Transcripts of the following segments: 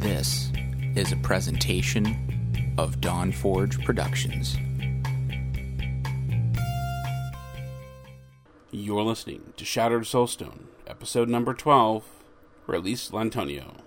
This is a presentation of Dawn Forge Productions. You're listening to Shattered Soulstone, episode number 12, Release Lantonio.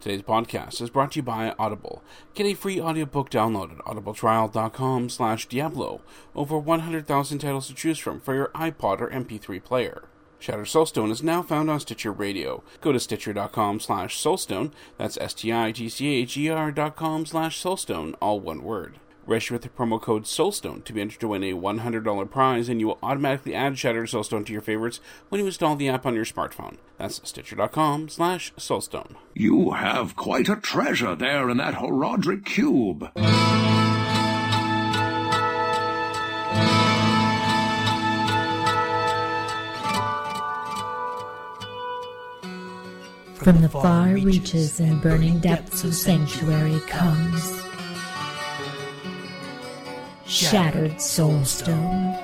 Today's podcast is brought to you by Audible. Get a free audiobook download at audibletrial.com slash Diablo. Over 100,000 titles to choose from for your iPod or MP3 player. Shattered Soulstone is now found on Stitcher Radio. Go to stitcher.com slash soulstone, that's S-T-I-G-C-H-E-R dot com slash soulstone, all one word. Register with the promo code SOULSTONE to be entered to win a $100 prize, and you will automatically add Shattered Soulstone to your favorites when you install the app on your smartphone. That's stitcher.com slash soulstone. You have quite a treasure there in that Horadric cube. From the far reaches and burning depths of Sanctuary comes Shattered Soulstone,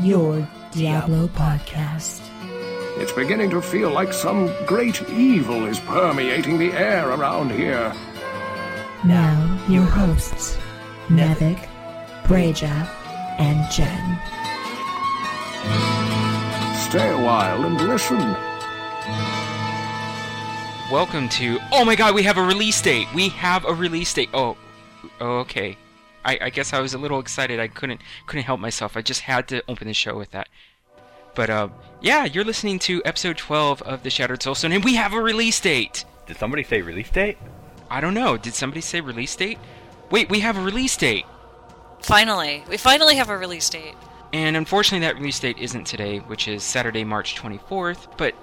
your Diablo podcast. It's beginning to feel like some great evil is permeating the air around here. Now, your hosts, Nevik, Breja, and Jen. Stay a while and listen. Welcome to. Oh my god, we have a release date! We have a release date! Oh, oh okay. I, I guess I was a little excited. I couldn't couldn't help myself. I just had to open the show with that. But uh, yeah, you're listening to episode 12 of the Shattered Soulstone, and we have a release date. Did somebody say release date? I don't know. Did somebody say release date? Wait, we have a release date. Finally, we finally have a release date. And unfortunately, that release date isn't today, which is Saturday, March 24th. But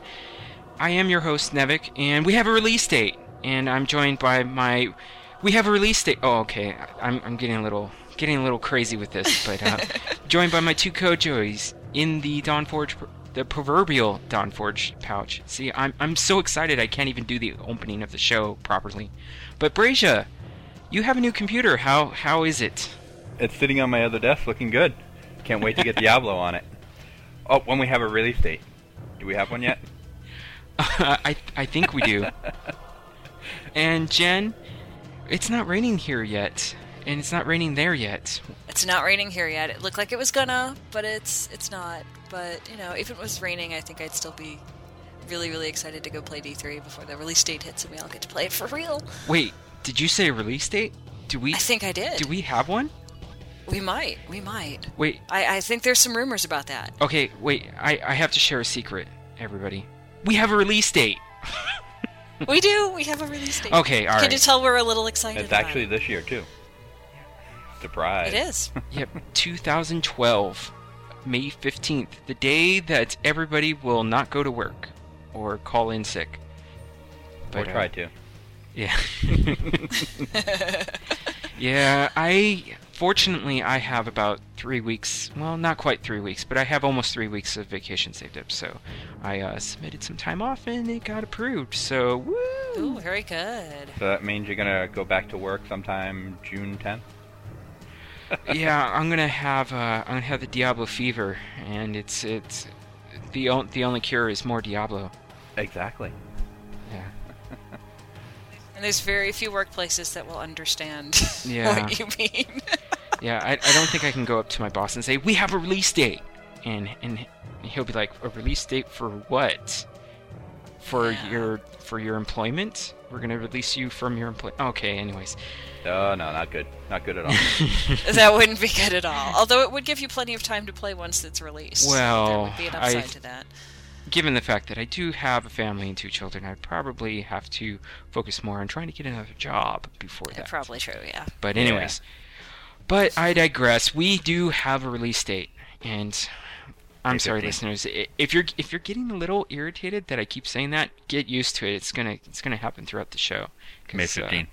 I am your host, Nevik, and we have a release date. And I'm joined by my. We have a release date. Oh, okay. I'm, I'm getting a little getting a little crazy with this, but uh, joined by my two co-joys in the Dawn Forge, the proverbial Dawn Forge pouch. See, I'm I'm so excited I can't even do the opening of the show properly. But Brasia, you have a new computer. How how is it? It's sitting on my other desk looking good. Can't wait to get Diablo on it. Oh, when we have a release date. Do we have one yet? I I think we do. and Jen, it's not raining here yet, and it's not raining there yet. It's not raining here yet. It looked like it was gonna, but it's it's not. But you know, if it was raining, I think I'd still be really really excited to go play D3 before the release date hits and we all get to play it for real. Wait, did you say release date? Do we? I think I did. Do we have one? We might. We might. Wait. I, I think there's some rumors about that. Okay, wait. I I have to share a secret, everybody. We have a release date. we do. We have a release date. Okay, all Can right. you tell we're a little excited? It's about actually it? this year too. Surprise! It is. Yep, 2012, May 15th, the day that everybody will not go to work or call in sick. Or uh, try to. Yeah. yeah, I fortunately I have about three weeks. Well, not quite three weeks, but I have almost three weeks of vacation saved up. So I uh, submitted some time off and it got approved. So woo! Ooh, very good. So that means you're gonna go back to work sometime June 10th. yeah, I'm gonna have uh, I'm gonna have the Diablo fever, and it's it's the o- the only cure is more Diablo. Exactly. Yeah. And there's very few workplaces that will understand Yeah. what you mean. Yeah, I, I don't think I can go up to my boss and say we have a release date, and and he'll be like a release date for what? For Yeah. your for your employment? We're gonna release you from your employment. Okay, anyways. Oh no, not good. Not good at all. that wouldn't be good at all. Although it would give you plenty of time to play once it's released. Well, there would be an upside I- to that. Given the fact that I do have a family and two children, I'd probably have to focus more on trying to get another job before that. probably true. Yeah. But anyways, but I digress. We do have a release date, and I'm May sorry, 15th. listeners. If you're if you're getting a little irritated that I keep saying that, get used to it. It's gonna it's gonna happen throughout the show. May 'Cause, uh, 15th.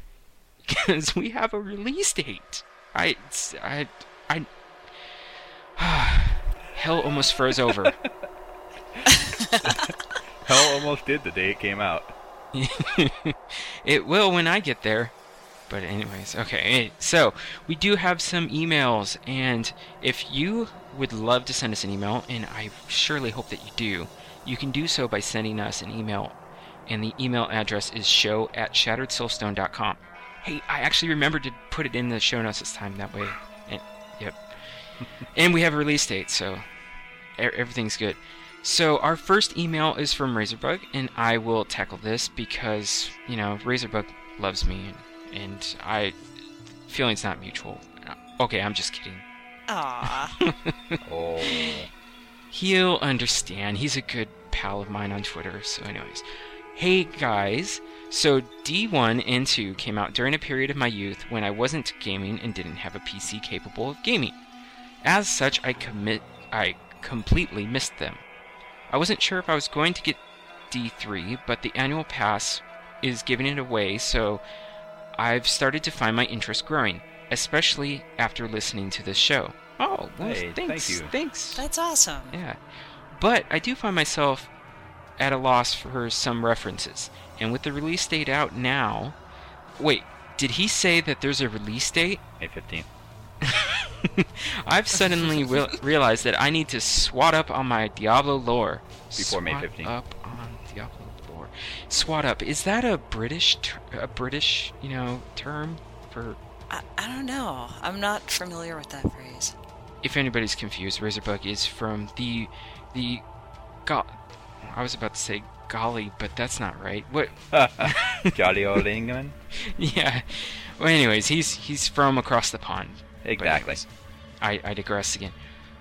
because we have a release date. I I I. Hell almost froze over. Hell almost did the day it came out. it will when I get there. But anyways, okay. So we do have some emails, and if you would love to send us an email, and I surely hope that you do, you can do so by sending us an email and the email address is show at shatteredsoulstone.com. Hey, I actually remembered to put it in the show notes this time. That way, and, yep. and we have a release date, so everything's good. So our first email is from Razorbug, and I will tackle this because you know Razorbug loves me, and, and I feelings not mutual. Uh, okay, I'm just kidding. Aw. Oh, He'll understand. He's a good pal of mine on Twitter. So, anyways, hey guys. So D1 and 2 came out during a period of my youth when I wasn't gaming and didn't have a PC capable of gaming. As such, I commit I completely missed them. I wasn't sure if I was going to get D3, but the annual pass is giving it away, so I've started to find my interest growing, especially after listening to this show. Oh, well, Hey, thank thanks. you. Thanks. That's awesome. Yeah. But I do find myself at a loss for some references. And with the release date out now. Wait, did he say that there's a release date? May 15th. I've suddenly re- realized that I need to swat up on my Diablo lore. Before May Swat 15th. up on Diablo lore. Swat up. Is that a British, ter- a British, you know, term for I, I don't know. I'm not familiar with that phrase. if anybody's confused, Razorbug is from the the go- I was about to say golly, but that's not right. What? Jolly old England. yeah. Well, anyways, he's he's from across the pond. Exactly. anyways, I I digress again.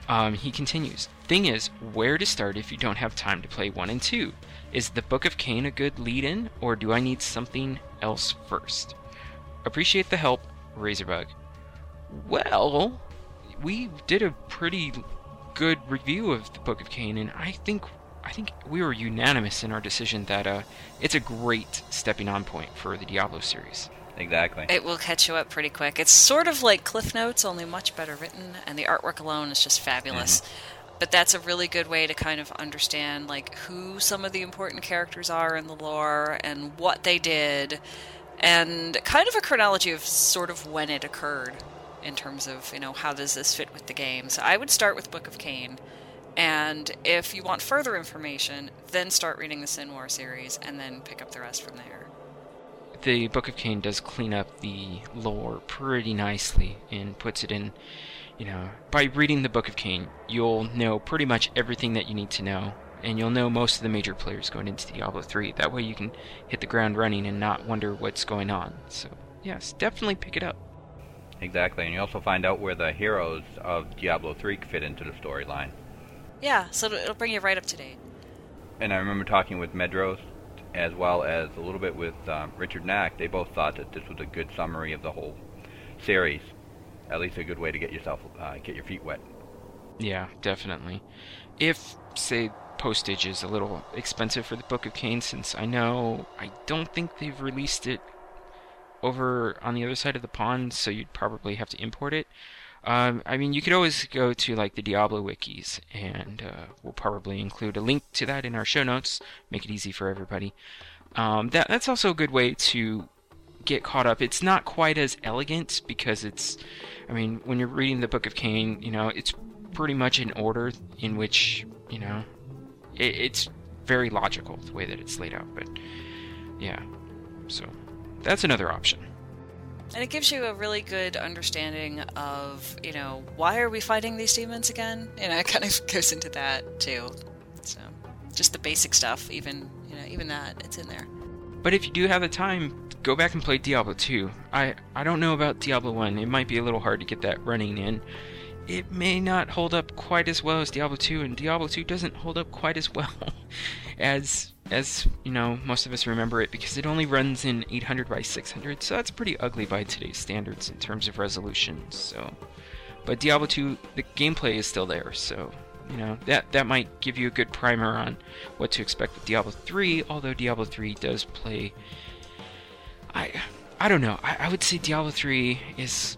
Um, he continues. Thing is, where to start if you don't have time to play one and two? Is the Book of Cain a good lead-in, or do I need something else first? Appreciate the help, Razorbug. Well, we did a pretty good review of the Book of Cain, and I think I think we were unanimous in our decision that uh, it's a great stepping on point for the Diablo series. Exactly. It will catch you up pretty quick. It's sort of like Cliff Notes, only much better written, and the artwork alone is just fabulous. Mm-hmm. But that's a really good way to kind of understand like who some of the important characters are in the lore and what they did, and kind of a chronology of sort of when it occurred in terms of you know how does this fit with the game. So I would start with Book of Cain. And if you want further information, then start reading the Sin War series and then pick up the rest from there. The Book of Cain does clean up the lore pretty nicely and puts it in, you know, by reading the Book of Cain, you'll know pretty much everything that you need to know, and you'll know most of the major players going into Diablo 3. That way you can hit the ground running and not wonder what's going on. So, yes, definitely pick it up. Exactly. And you also find out where the heroes of Diablo 3 fit into the storyline. Yeah, so it'll- it'll bring you right up to date. And I remember talking with Medros as well as a little bit with um, Richard Knaak. They both thought that this was a good summary of the whole series. At least a good way to get yourself uh, get your feet wet. Yeah, definitely. If, say, postage is a little expensive for the Book of Cain, since I know I don't think they've released it over on the other side of the pond, so you'd probably have to import it. Um, I mean, you could always go to like the Diablo wikis, and uh, we'll probably include a link to that in our show notes. Make it easy for everybody. Um, that that's also a good way to get caught up. It's not quite as elegant because it's, I mean, when you're reading the Book of Cain, you know, it's pretty much in order in which, you know, it, it's very logical the way that it's laid out. But yeah, so that's another option. And it gives you a really good understanding of, you know, why are we fighting these demons again? You know, it kind of goes into that too. So, just the basic stuff, even, you know, even that, it's in there. But if you do have the time, go back and play Diablo 2. I I don't know about Diablo 1. It might be a little hard to get that running in. It may not hold up quite as well as Diablo 2, and Diablo 2 doesn't hold up quite as well as as you know most of us remember it because it only runs in 800 by 600, so that's pretty ugly by today's standards in terms of resolution. So, but Diablo 2, the gameplay is still there, so you know that that might give you a good primer on what to expect with Diablo 3. Although Diablo 3 does play, I I don't know. I, I would say Diablo 3 is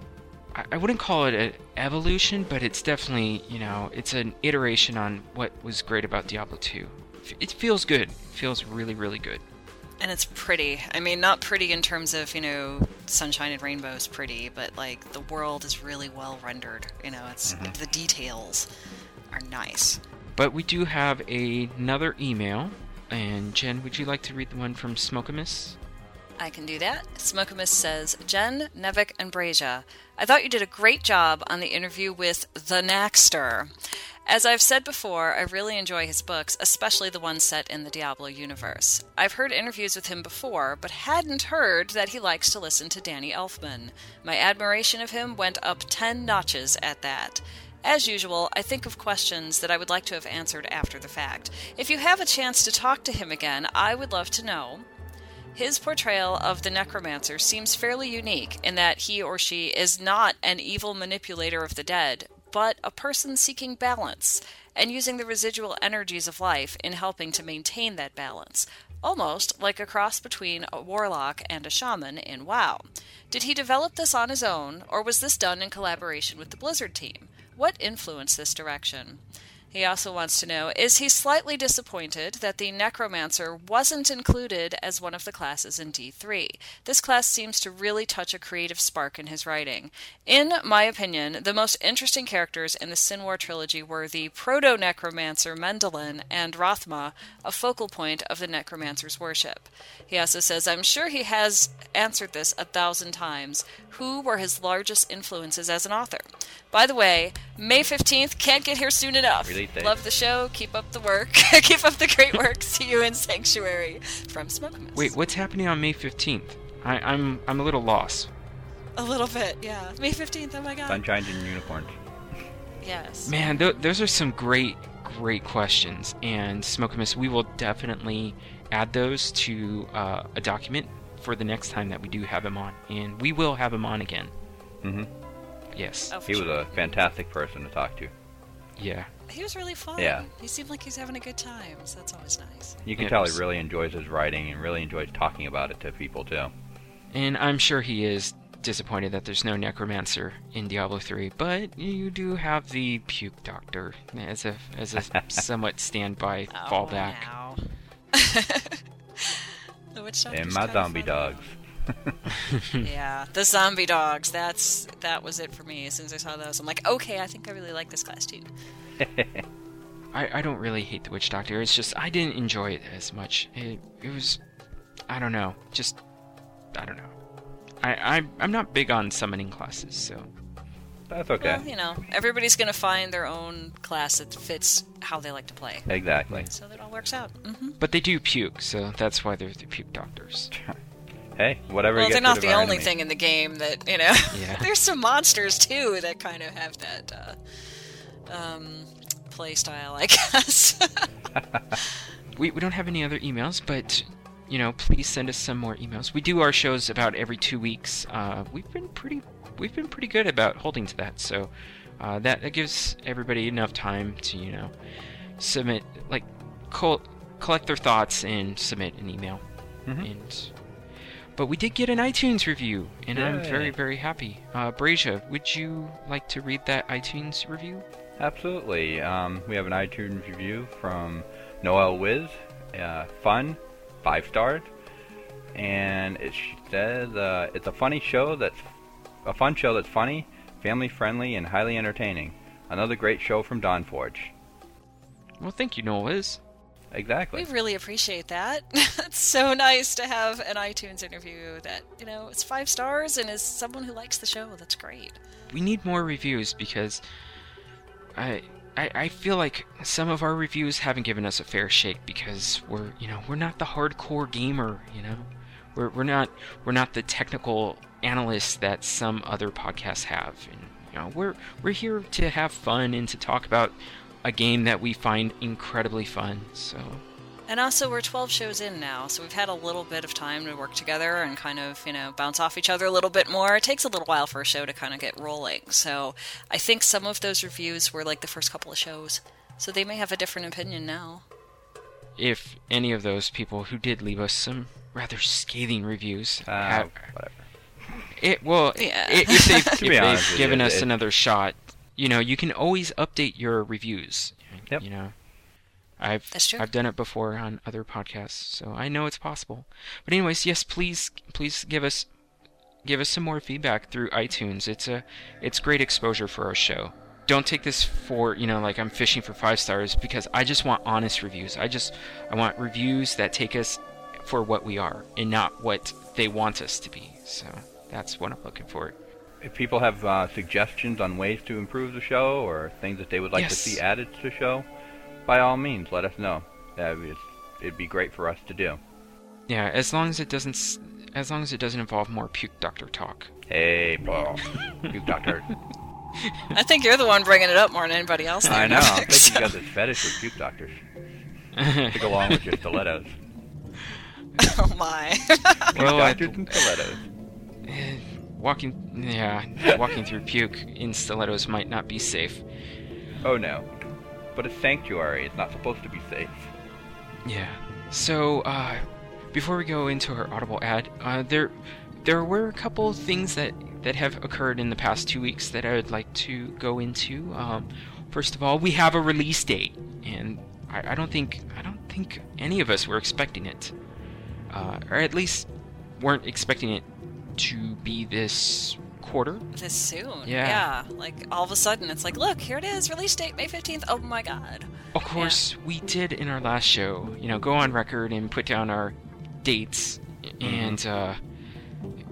I, I wouldn't call it an evolution, but it's definitely you know it's an iteration on what was great about Diablo 2. It feels good. It feels really really good. And it's pretty. I mean, not pretty in terms of, you know, sunshine and rainbows pretty, but like the world is really well rendered. You know, it's mm-hmm. the details are nice. But we do have a, another email And Jen, would you like to read the one from Smokemus? I can do that. Smokemus says, Jen, Nevik, and Brazia, I thought you did a great job on the interview with the Naxter. As I've said before, I really enjoy his books, especially the ones set in the Diablo universe. I've heard interviews with him before, but hadn't heard that he likes to listen to Danny Elfman. My admiration of him went up 10 notches at that. As usual, I think of questions that I would like to have answered after the fact. If you have a chance to talk to him again, I would love to know his portrayal of the necromancer seems fairly unique in that he or she is not an evil manipulator of the dead, but a person seeking balance and using the residual energies of life in helping to maintain that balance. Almost like a cross between a warlock and a shaman in WoW. Did he develop this on his own, or was this done in collaboration with the Blizzard team? What influenced this direction? He also wants to know Is he slightly disappointed that the Necromancer wasn't included as one of the classes in D3? This class seems to really touch a creative spark in his writing. In my opinion, the most interesting characters in the Sin War trilogy were the Proto Necromancer Mendeln and Rathma, a focal point of the Necromancer's worship. He also says, I'm sure he has answered this a thousand times. Who were his largest influences as an author? By the way, May 15th, can't get here soon enough. Release date. Love the show. Keep up the work. Keep up the great work. See you in Sanctuary from Smoke Mist. Wait, what's happening on May 15th? I, I'm I'm a little lost. A little bit, yeah. May 15th, oh my god. Sunshines and unicorns. Yes. Man, th- those are some great, great questions. And Smokemus, we will definitely add those to uh, a document for the next time that we do have him on. And we will have him on again. Mm hmm. Yes. Oh, for He was sure. a fantastic person to talk to. Yeah. He was really fun. Yeah. He seemed like he's having a good time, so that's always nice. You can It tell he really enjoys his writing and really enjoys talking about it to people too. And I'm sure he is disappointed that there's no necromancer in Diablo 3, but you do have the puke doctor as a as a somewhat standby Oh, fallback. now. the witch And my zombie dogs. Yeah, the zombie dogs. That's that was it for me. As soon as I saw those, I'm like, okay, I think I really like this class too. I, I don't really hate the witch doctor. It's just I didn't enjoy it as much. It it was I don't know. Just I don't know. I I'm, I'm not big on summoning classes, so That's okay. Well, you know, everybody's gonna find their own class that fits how they like to play, Exactly. so that it all works out. hmm but they do puke, so that's why they're the puke doctors. Hey, whatever. Well, gets they're not the only enemies. thing in the game that you know. Yeah. There's some monsters too that kind of have that uh, um, play style, I guess. we, we don't have any other emails, but you know, please send us some more emails. We do our shows about every two weeks. Uh, we've been pretty we've been pretty good about holding to that, so uh, that that gives everybody enough time to you know submit like col- collect their thoughts and submit an email. Mhm. And but we did get an iTunes review, and I'm very very happy. Uh, Brazia, would you like to read that iTunes review? Absolutely. Um, we have an iTunes review from Noel Wiz. Uh, fun, five stars, and it says uh, it's a funny show that's a fun show that's funny, family friendly, and highly entertaining. Another great show from Dawn Forge. Well, thank you, Noel Wiz. Exactly. we really appreciate that. it's so nice to have an iTunes interview that you know it's five stars and is someone who likes the show. That's great. we need more reviews because I, I I feel like some of our reviews haven't given us a fair shake because we're you know we're not the hardcore gamer you know? We're we're not we're not the technical analysts that some other podcasts have. And you know we're we're here to have fun and to talk about a game that we find incredibly fun so And also, we're 12 shows in now, so we've had a little bit of time to work together and kind of, you know, bounce off each other a little bit more. It takes a little while for a show to kind of get rolling. So I think some of those reviews were like the first couple of shows. So they may have a different opinion now. if any of those people who did leave us some rather scathing reviews Uh, have, whatever. It well, Yeah. i- if they've, if they've honest given you, us it- another shot, you know, you can always update your reviews. Yep. You know, I've That's true. I've done it before on other podcasts, so I know it's possible. But anyways, yes, please please give us give us some more feedback through iTunes. It's a it's great exposure for our show. don't take this for you know like I'm fishing for five stars because I just want honest reviews. I just I want reviews that take us for what we are and not what they want us to be. So that's what I'm looking for. If people have uh, suggestions on ways to improve the show or things that they would like Yes. to see added to the show, by all means, let us know. That it'd be great for us to do. Yeah, as long as it doesn't as long as it doesn't involve more puke doctor talk. Hey, Paul, you doctor. I think you're the one bringing it up more than anybody else. I know. I Nick, think you so- got this fetish with puke doctors. to go along with your stilettos. Oh my. Well, I- doctors and stilettos. walking yeah, walking through puke in stilettos might not be safe. Oh no. But a sanctuary is not supposed to be safe. Yeah. So, uh, before we go into our Audible ad, uh, there, there were a couple things that that have occurred in the past two weeks that I would like to go into. Um, first of all, we have a release date, and I, I don't think I don't think any of us were expecting it, uh, or at least weren't expecting it to be this quarter. this soon. Yeah. Like all of a sudden, it's like, look, here it is, release date May 15th. Oh my god. Of course, we did in our last show, you know, go on record and put down our dates, and uh,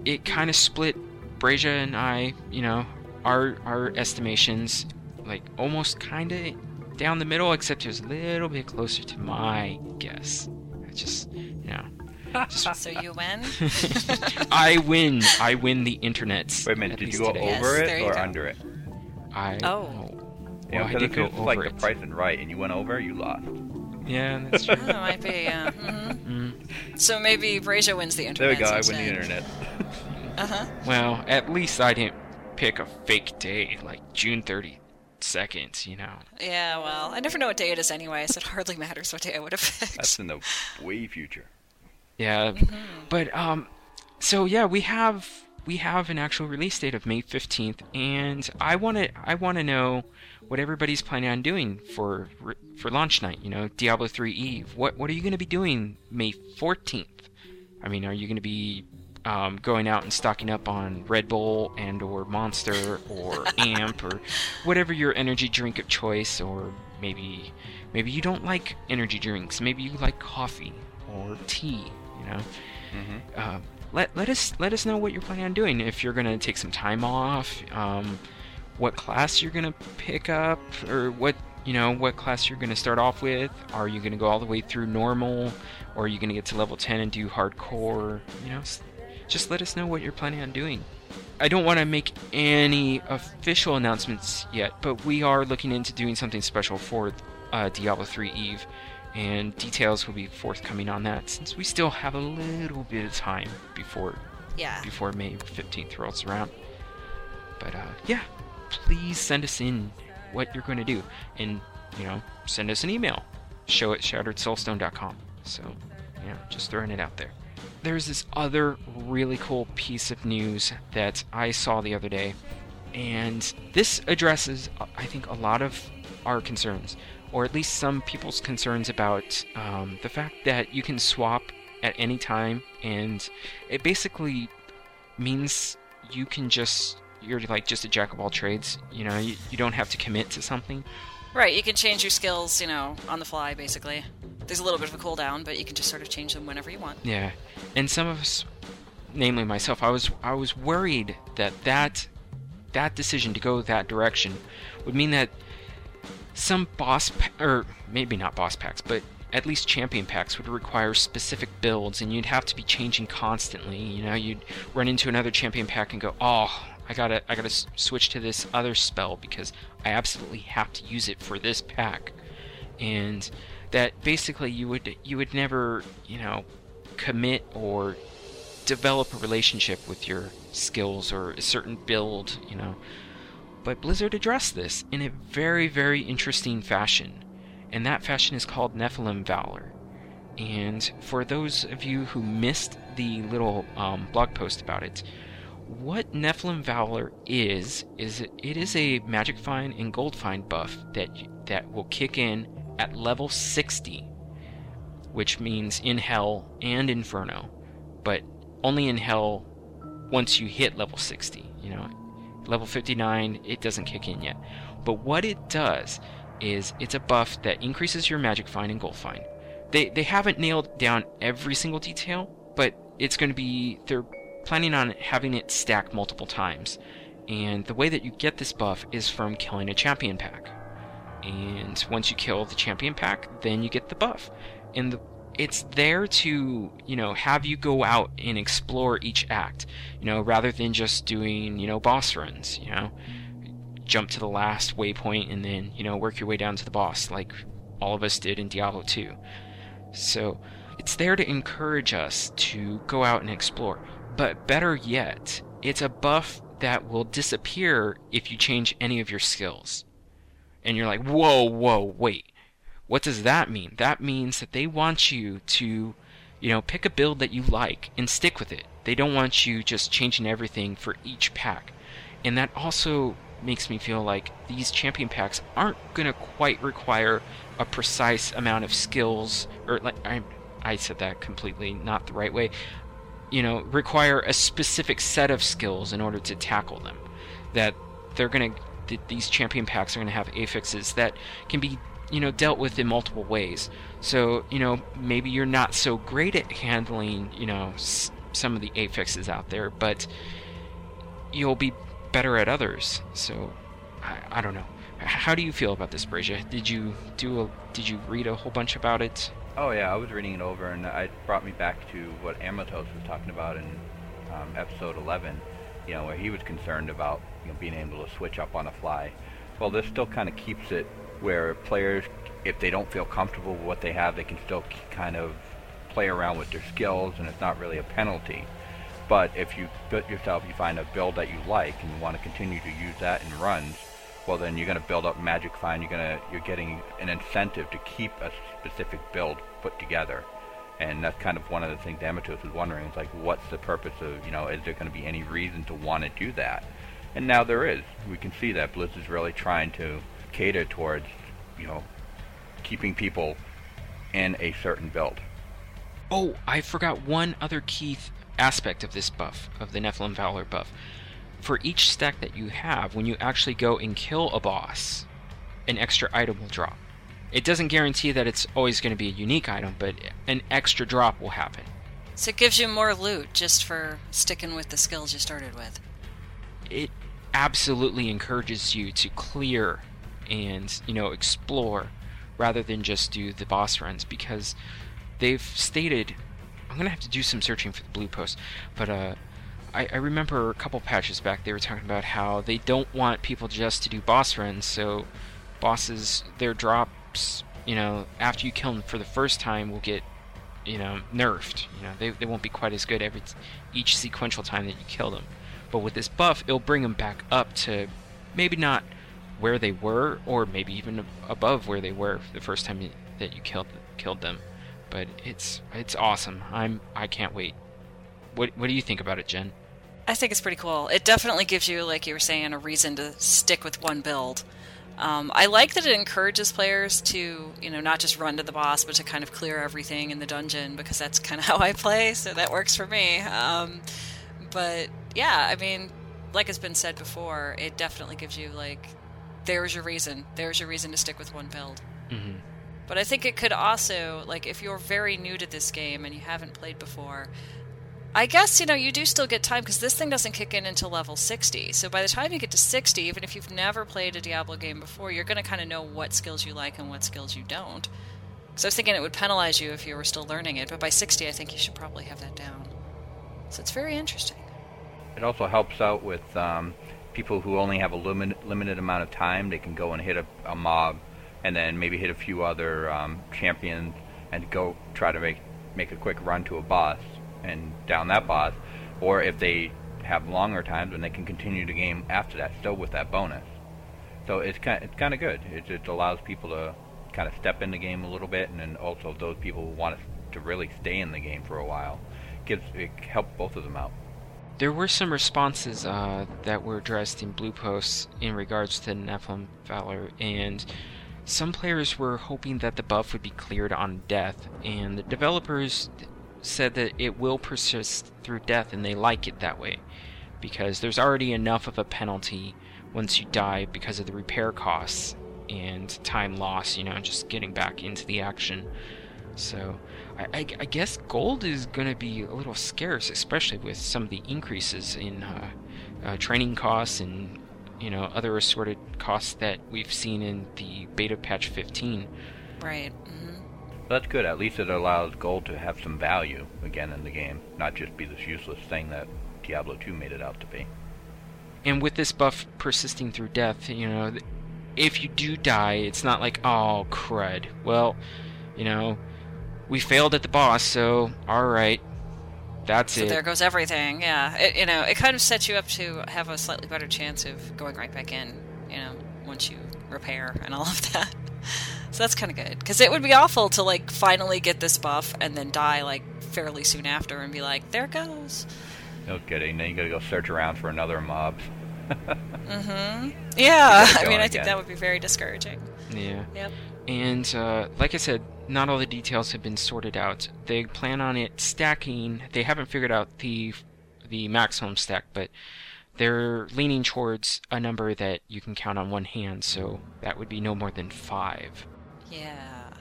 it kind of split Brasia and I, you know, our our estimations, like almost kind of down the middle, except it was a little bit closer to my guess. I just, you know, So you win? I win. I win the internet. Wait a minute, did you go today. Over there it or go. under it? I Oh. You know, Well, I because did go it's over like it. the price and right, and you went over, you lost. Yeah, that's true. Oh, that might be, yeah. hmm Mm. So maybe Brasia wins the internet. There internet. we go, I win the internet. Uh huh. Well, at least I didn't pick a fake day like June 32nd, you know. Yeah, well, I never know what day it is anyway, so it hardly matters what day I would have picked. That's in the way future. Yeah, Mm-hmm. but um so yeah, we have we have an actual release date of May 15th and I want to I want to know what everybody's planning on doing for for launch night, you know, Diablo 3 Eve. What what are you going to be doing May 14th? I mean, are you going to be um, going out and stocking up on Red Bull and or Monster or Amp or whatever your energy drink of choice, or maybe maybe you don't like energy drinks, maybe you like coffee or tea, you know. Uh, let let us let us know what you're planning on doing. If you're gonna take some time off, um, what class you're gonna pick up, or what you know what class you're gonna start off with. Are you gonna go all the way through normal, or are you gonna get to level 10 and do hardcore? You know, just let us know what you're planning on doing. I don't want to make any official announcements yet, but we are looking into doing something special for uh, Diablo 3 Eve, and details will be forthcoming on that since we still have a little bit of time before Yeah. before May 15th rolls around. But uh, yeah, please send us in what you're going to do, and you know, send us an email, show at shatteredsoulstone.com. So, you know, just throwing it out there. There's this other really cool piece of news that I saw the other day, and this addresses, I think, a lot of our concerns, or at least some people's concerns about um, the fact that you can swap at any time, and it basically means you can just you're like just a jack of all trades. You know, you, you don't have to commit to something. Right, you can change your skills, you know, on the fly, basically. There's a little bit of a cooldown, but you can just sort of change them whenever you want. Yeah, and some of us, namely myself, I was I was worried that that that decision to go that direction would mean that some boss pa- or maybe not boss packs, but at least champion packs would require specific builds, and you'd have to be changing constantly. You know, you'd run into another champion pack and go, "Oh, I gotta I gotta switch to this other spell because I absolutely have to use it for this pack," and that basically you would you would never you know commit or develop a relationship with your skills or a certain build, you know. But Blizzard addressed this in a very, very interesting fashion, and that fashion is called Nephilim Valor. And for those of you who missed the little um, blog post about it, what Nephilim Valor is is it, is a Magic Find and Gold Find buff that that will kick in at level 60, which means in Hell and Inferno, but only in Hell once you hit level 60. You know, level 59, it doesn't kick in yet. But what it does is it's a buff that increases your magic find and gold find. They they haven't nailed down every single detail, but it's going to be they're planning on having it stack multiple times. And the way that you get this buff is from killing a champion pack. And once you kill the champion pack, then you get the buff. And the, it's there to, you know, have you go out and explore each act, you know, rather than just doing, you know, boss runs, you know. Jump to the last waypoint and then, you know, work your way down to the boss like all of us did in Diablo 2. So, it's there to encourage us to go out and explore. But better yet, it's a buff that will disappear if you change any of your skills. And you're like, whoa, whoa, wait. What does that mean? That means that they want you to, you know, pick a build that you like and stick with it. They don't want you just changing everything for each pack. And that also makes me feel like these champion packs aren't going to quite require a precise amount of skills or like I I said that completely not the right way. You know, require a specific set of skills in order to tackle them. That they're going to these champion packs are going to have affixes that can be you know dealt with in multiple ways. So you know maybe you're not so great at handling you know s- some of the affixes out there, but you'll be better at others. So I, I don't know. How do you feel about this, Brazia? Did you do a did you read a whole bunch about it? Oh yeah, I was reading it over, and it brought me back to what Amatos was talking about in um, episode 11. You know, where he was concerned about you know being able to switch up on a fly. Well, this still kind of keeps it where players, if they don't feel comfortable with what they have, they can still kind of play around with their skills, and it's not really a penalty. But if you build yourself, you find a build that you like, and you want to continue to use that in runs, well then you're going to build up magic find. You're going to you're getting an incentive to keep a specific build put together, and that's kind of one of the things Amatos was wondering. It's like, what's the purpose of you know? Is there going to be any reason to want to do that? And now there is. We can see that Blizz is really trying to cater towards you know keeping people in a certain build. Oh, I forgot one other key th- aspect of this buff, of the Nephilim Valor buff. For each stack that you have, when you actually go and kill a boss, an extra item will drop. It doesn't guarantee that it's always going to be a unique item, but an extra drop will happen. So it gives you more loot just for sticking with the skills you started with. It absolutely encourages you to clear and, you know, explore rather than just do the boss runs because they've stated I'm gonna have to do some searching for the blue post, but uh, I, I remember a couple patches back they were talking about how they don't want people just to do boss runs, so bosses their drops, you know, after you kill them for the first time will get, you know, nerfed. You know, they, they won't be quite as good every each sequential time that you kill them. But with this buff, it'll bring them back up to maybe not where they were, or maybe even above where they were the first time you, that you killed killed them but it's it's awesome. I'm I can't wait. What what do you think about it, Jen? I think it's pretty cool. It definitely gives you, like you were saying, a reason to stick with one build. Um, I like that it encourages players to, you know, not just run to the boss, but to kind of clear everything in the dungeon because that's kind of how I play, so that works for me. Um, but yeah, I mean, like has been said before, it definitely gives you like, there's your reason. There's your reason to stick with one build. Mm-hmm. But I think it could also, like, if you're very new to this game and you haven't played before, I guess, you know, you do still get time because this thing doesn't kick in until level 60. So by the time you get to 60, even if you've never played a Diablo game before, you're going to kind of know what skills you like and what skills you don't. Because I was thinking it would penalize you if you were still learning it, but by 60, I think you should probably have that down. So it's very interesting. It also helps out with um, people who only have a limit, limited amount of time. They can go and hit a, a mob, and then maybe hit a few other um, champions, and go try to make make a quick run to a boss and down that boss. Or if they have longer times, then they can continue the game after that, still with that bonus. So it's kind it's kind of good. It just allows people to kind of step in the game a little bit, and then also those people who want to really stay in the game for a while gives it helps both of them out. There were some responses uh, that were addressed in Blue Posts in regards to Nephilim Valor, and some players were hoping that the buff would be cleared on death, and the developers said that it will persist through death, and they like it that way because there's already enough of a penalty once you die because of the repair costs and time loss, you know, just getting back into the action. So I, I, I guess gold is going to be a little scarce, especially with some of the increases in uh, uh, training costs and you know other assorted costs that we've seen in the beta patch 15. Right. hmm That's good. At least it allows gold to have some value again in the game, not just be this useless thing that Diablo 2 made it out to be. And with this buff persisting through death, you know, if you do die, it's not like, oh, crud. Well, you know, we failed at the boss, so alright. That's it. So it. there goes everything. Yeah. It, you know, it kind of sets you up to have a slightly better chance of going right back in. You know, once you repair and all of that. So that's kind of good because it would be awful to like finally get this buff and then die like fairly soon after and be like, there goes. No kidding. Then you gotta go search around for another mob. mm-hmm. Yeah. I mean, going I think again. that would be very discouraging. yeah. Yep. And uh, like I said, not all the details have been sorted out. They plan on it stacking. They haven't figured out the the maximum stack, but they're leaning towards a number that you can count on one hand. So that would be no more than five. Yeah.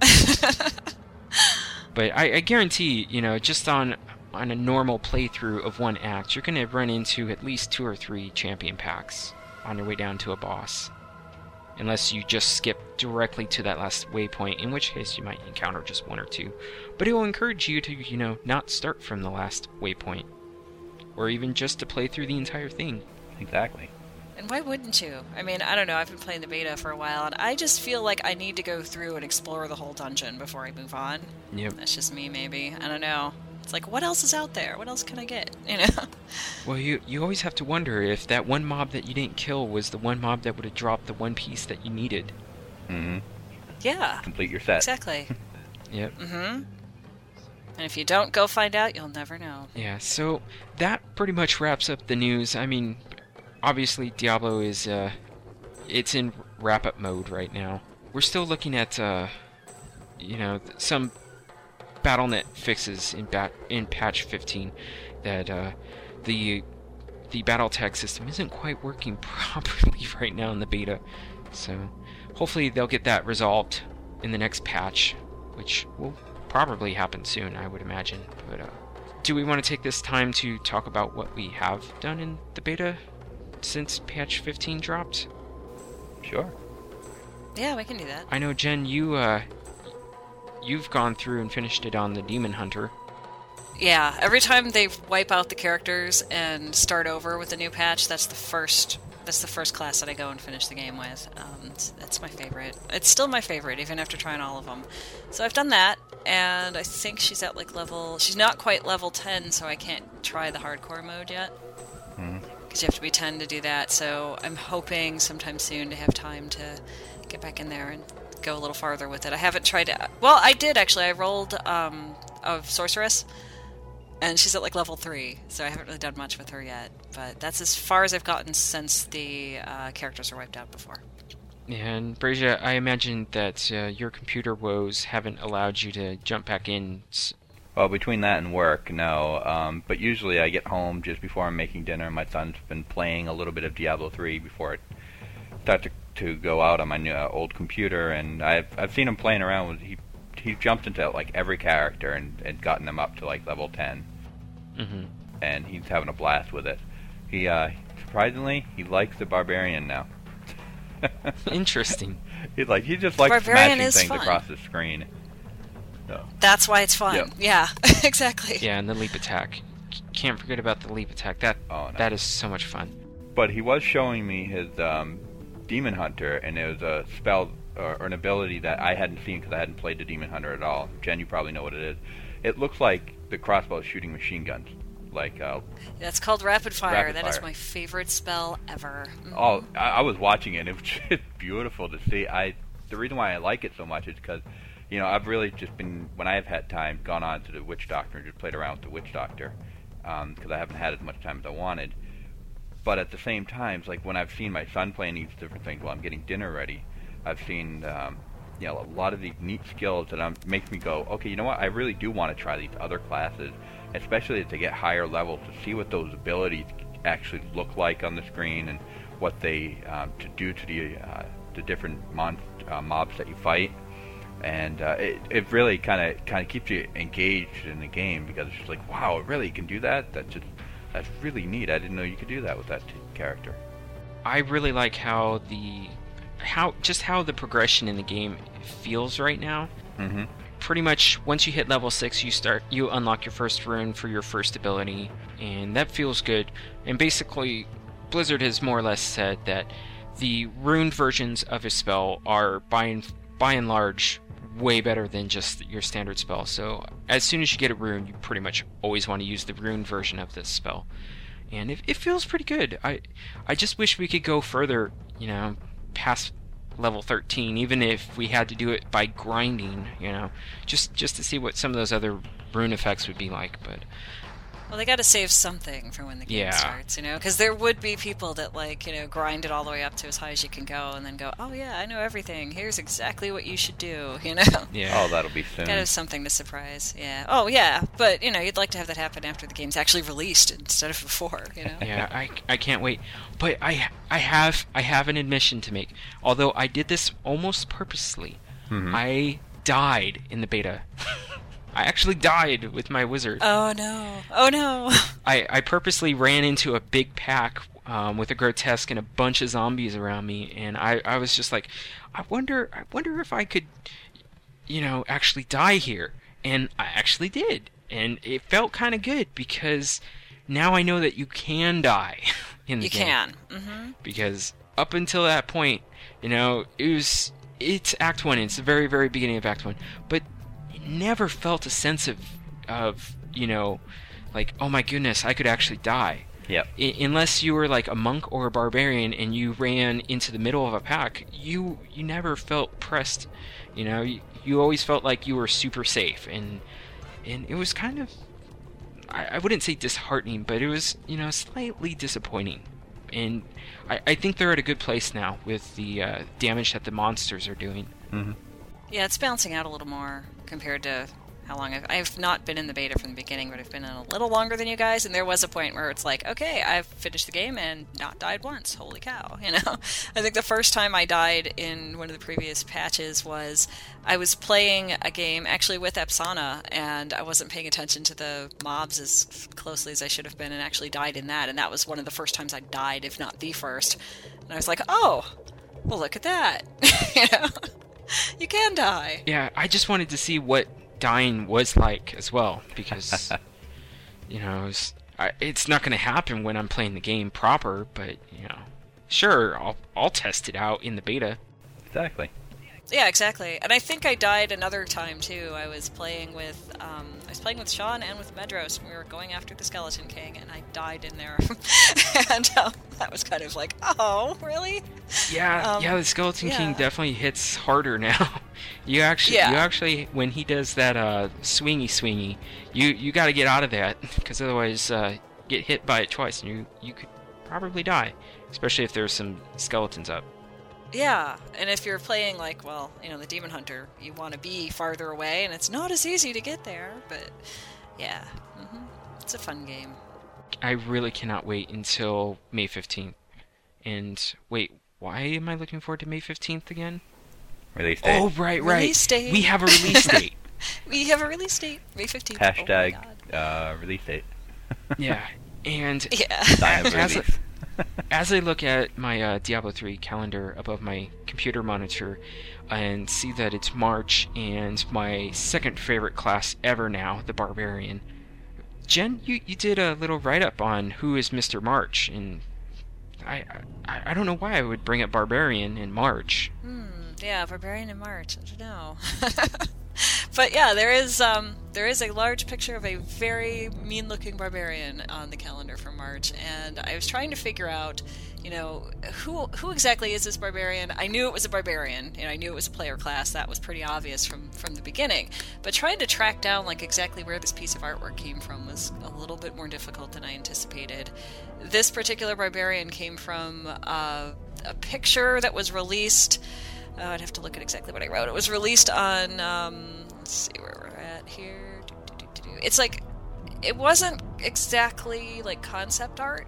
But I, I guarantee, you know, just on on a normal playthrough of one act, you're gonna run into at least two or three champion packs on your way down to a boss. Unless you just skip directly to that last waypoint, in which case you might encounter just one or two. But it will encourage you to, you know, not start from the last waypoint. Or even just to play through the entire thing. Exactly. And why wouldn't you? I mean, I don't know. I've been playing the beta for a while, and I just feel like I need to go through and explore the whole dungeon before I move on. Yep. That's just me, maybe. I don't know. It's like, what else is out there? What else can I get? You know? Well, you you always have to wonder if that one mob that you didn't kill was the one mob that would have dropped the one piece that you needed. Mm hmm yeah, Complete your set. exactly. Yep. mm-hmm. And if you don't go find out, you'll never know. Yeah, so that pretty much wraps up the news. I mean, obviously Diablo is uh it's in wrap up mode right now. We're still looking at uh you know, some BattleNet fixes in bat in patch 15 that uh the the battle tag system isn't quite working properly right now in the beta. So, hopefully they'll get that resolved in the next patch, which will probably happen soon, I would imagine. But uh do we want to take this time to talk about what we have done in the beta since patch 15 dropped? Sure. Yeah, we can do that. I know Jen, you uh you've gone through and finished it on the Demon Hunter. Yeah, every time they wipe out the characters and start over with a new patch, that's the first. That's the first class that I go and finish the game with. Um, it's- that's my favorite. It's still my favorite, even after trying all of them. So I've done that, and I think she's at like level. She's not quite level 10, so I can't try the hardcore mode yet. Because you have to be 10 to do that. So I'm hoping sometime soon to have time to get back in there and go a little farther with it. I haven't tried to. Well, I did actually. I rolled um, of sorceress and she's at like level three, so I haven't really done much with her yet. But that's as far as I've gotten since the uh, characters were wiped out before. And Brazia, I imagine that uh, your computer woes haven't allowed you to jump back in. Well, between that and work, no. Um, but usually I get home just before I'm making dinner. My son's been playing a little bit of Diablo 3 before it starts to, to go out on my new, uh, old computer, and I've I've seen him playing around with he he jumped into like every character and, and gotten them up to like level 10, Mhm. and he's having a blast with it. He uh, surprisingly he likes the barbarian now. Interesting. He's like he just likes Barbarian smashing things fun. across the screen. So That's why it's fun. Yep. Yeah, exactly. Yeah, and the leap attack. Can't forget about the leap attack. That Oh, no. that is so much fun. But he was showing me his um, Demon Hunter, and it was a spell or, or an ability that I hadn't seen because I hadn't played the Demon Hunter at all. Jen, you probably know what it is. It looks like the crossbow is shooting machine guns. Like, uh, That's called rapid fire. Rapid That is fire. my favorite spell ever. Mhm. oh, I, I was watching it. It was just beautiful to see. I the reason why I like it so much is because, you know, I've really just been when I have had time gone on to the Witch Doctor and just played around with the Witch Doctor because I haven't had as much time as I wanted. But at the same time, it's like when I've seen my son playing these different things while I'm getting dinner ready, I've seen um, you know a lot of these neat skills that um, makes me go, okay, you know what? I really do want to try these other classes, especially they get higher levels to see what those abilities actually look like on the screen and what they um, to do to the uh, the different mon- uh, mobs that you fight. And uh, it, it really kind of kind of keeps you engaged in the game because it's just like wow, it really can do that. That's just that's really neat. I didn't know you could do that with that t- character. I really like how the how just how the progression in the game feels right now. Mm-hmm. Pretty much once you hit level 6 you start you unlock your first rune for your first ability and that feels good. And basically Blizzard has more or less said that the rune versions of a spell are by and, by and large way better than just your standard spell. So as soon as you get a rune, you pretty much always want to use the rune version of this spell. And it, it feels pretty good. I I just wish we could go further, you know, past level 13 even if we had to do it by grinding, you know, just just to see what some of those other rune effects would be like, but Well, they got to save something for when the game Yeah. starts, you know, because there would be people that like you know grind it all the way up to as high as you can go, and then go, oh yeah, I know everything. Here's exactly what you should do, you know. yeah. Oh, that'll be soon. Got to have something to surprise. Yeah. Oh yeah, but you know, you'd like to have that happen after the game's actually released instead of before, you know. yeah, I, I can't wait. But I I have I have an admission to make. Although I did this almost purposely. Mm-hmm. I died in the beta. I actually died with my wizard. Oh no! Oh no! I, I purposely ran into a big pack um, with a grotesque and a bunch of zombies around me, and I, I was just like, I wonder I wonder if I could, you know, actually die here, and I actually did, and it felt kind of good because now I know that you can die in the you game can. hmm because up until that point, you know, it was it's Act One. It's the very very beginning of Act One, but never felt a sense of of you know, like oh my goodness, I could actually die. Yep. I- unless you were like a monk or a barbarian and you ran into the middle of a pack, you you never felt pressed. You know, you, you always felt like you were super safe, and and it was kind of I, I wouldn't say disheartening, but it was you know slightly disappointing. And I, I think they're at a good place now with the uh, damage that the monsters are doing. Yeah, it's bouncing out a little more compared to how long I've, I've not been in the beta from the beginning, but I've been in a little longer than you guys. And there was a point where it's like, okay, I've finished the game and not died once. Holy cow! You know, I think the first time I died in one of the previous patches was I was playing a game actually with Epsana, and I wasn't paying attention to the mobs as closely as I should have been, and actually died in that. And that was one of the first times I died, if not the first. And I was like, oh, well, look at that. you know. You can die. Yeah, I just wanted to see what dying was like as well because you know it's, I, it's not going to happen when I'm playing the game proper, but you know, sure, I'll I'll test it out in the beta. Exactly. Yeah, exactly. And I think I died another time too. I was playing with um, I was playing with Sean and with Medros, and we were going after the Skeleton King, and I died in there. and um, that was kind of like, oh, really? Yeah, Um, yeah, the Skeleton King definitely hits harder now. you actually, Yeah. you actually, when he does that uh, swingy swingy, you you got to get out of that because otherwise, uh, get hit by it twice and you you could probably die, especially if there's some skeletons up. Yeah. And if you're playing like, well, you know, the Demon Hunter, you want to be farther away, and it's not as easy to get there. But yeah, hmm it's a fun game. I really cannot wait until May 15th. And wait, why am I looking forward to May 15th again? Release date. Oh, right, right. Release date. We have a release date. We have a release date, May fifteenth. Hashtag Oh my God. uh, release date. yeah. And Yeah. Time of release. as I look at my uh, Diablo 3 calendar above my computer monitor and see that it's March and my second favorite class ever now, the Barbarian. Jen, you, you did a little write up on who is Mr. March, and I, I I don't know why I would bring up Barbarian in March. Hmm, yeah, Barbarian in March. I don't know. but yeah, there is um, there is a large picture of a very mean-looking barbarian on the calendar for March, and I was trying to figure out, you know, who who exactly is this barbarian? I knew it was a barbarian, and I knew it was a player class. That was pretty obvious from from the beginning. But trying to track down like exactly where this piece of artwork came from was a little bit more difficult than I anticipated. This particular barbarian came from uh, a picture that was released. Oh, I'd have to look at exactly what I wrote. It was released on. Um, let's see where we're at here. It's like it wasn't exactly like concept art,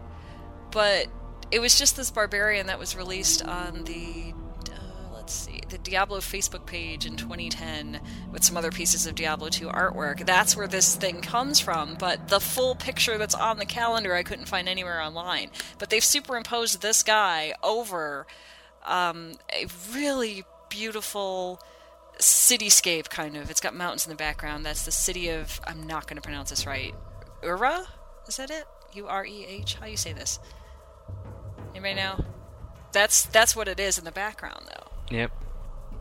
but it was just this barbarian that was released on the uh, let's see the Diablo Facebook page in 2010 with some other pieces of Diablo 2 artwork. That's where this thing comes from, but the full picture that's on the calendar I couldn't find anywhere online. But they've superimposed this guy over um, a really beautiful cityscape kind of. It's got mountains in the background. That's the city of I'm not going to pronounce this right. Ura? Is that it? U R E H. How you say this? Anybody know? That's that's what it is in the background though. Yep.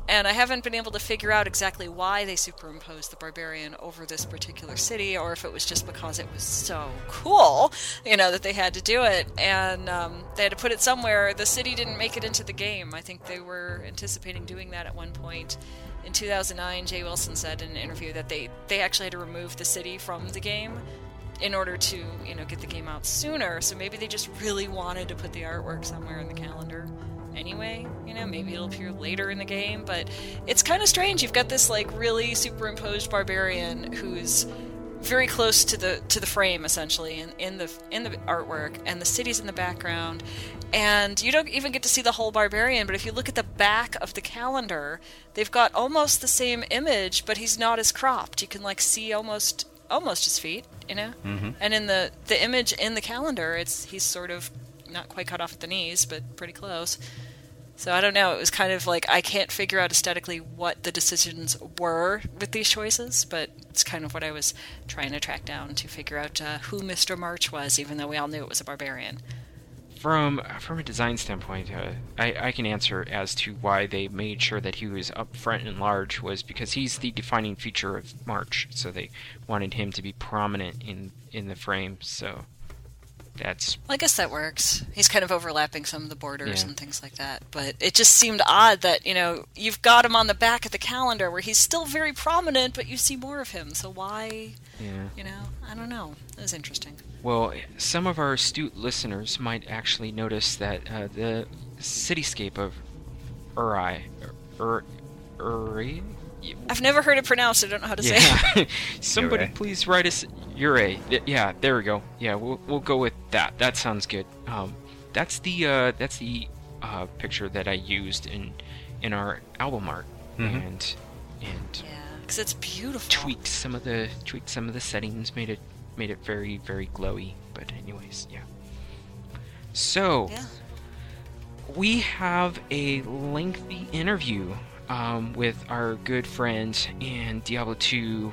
And I haven't been able to figure out exactly why they superimposed the barbarian over this particular city, or if it was just because it was so cool, you know, that they had to do it. And um, they had to put it somewhere. The city didn't make it into the game. I think they were anticipating doing that at one point. In 2009, Jay Wilson said in an interview that they, they actually had to remove the city from the game in order to, you know, get the game out sooner. So maybe they just really wanted to put the artwork somewhere in the calendar anyway. You know, maybe it'll appear later in the game, but it's kind of strange. You've got this like really superimposed barbarian who's very close to the to the frame essentially in, in the in the artwork and the city's in the background and you don't even get to see the whole barbarian but if you look at the back of the calendar they've got almost the same image but he's not as cropped you can like see almost almost his feet you know Mm-hmm. and in the the image in the calendar it's he's sort of not quite cut off at the knees but pretty close so I don't know. It was kind of like I can't figure out aesthetically what the decisions were with these choices, but it's kind of what I was trying to track down to figure out uh, who Mr. March was, even though we all knew it was a barbarian. From from a design standpoint, uh, I, I can answer as to why they made sure that he was up front and large was because he's the defining feature of March, so they wanted him to be prominent in in the frame. So that's Well, I guess that works. He's kind of overlapping some of the borders Yeah. and things like that. But it just seemed odd that, you know, you've got him on the back of the calendar where he's still very prominent, but you see more of him. So why, yeah. you know, I don't know. It was interesting. Well, some of our astute listeners might actually notice that uh, the cityscape of Uri, Ur, Uri, I've never heard it pronounced. I don't know how to say it. yeah. Somebody Ure. please write us Ure. Th- Yeah, there we go. Yeah, we'll we'll go with that. That sounds good. Um, that's the uh, that's the uh, picture that I used in in our album art, Mhm. and and Yeah, because it's beautiful. tweaked some of the tweaked some of the settings, made it made it very very glowy. But anyways, yeah. So Yeah. we have a lengthy interview um, with our good friend and Diablo 2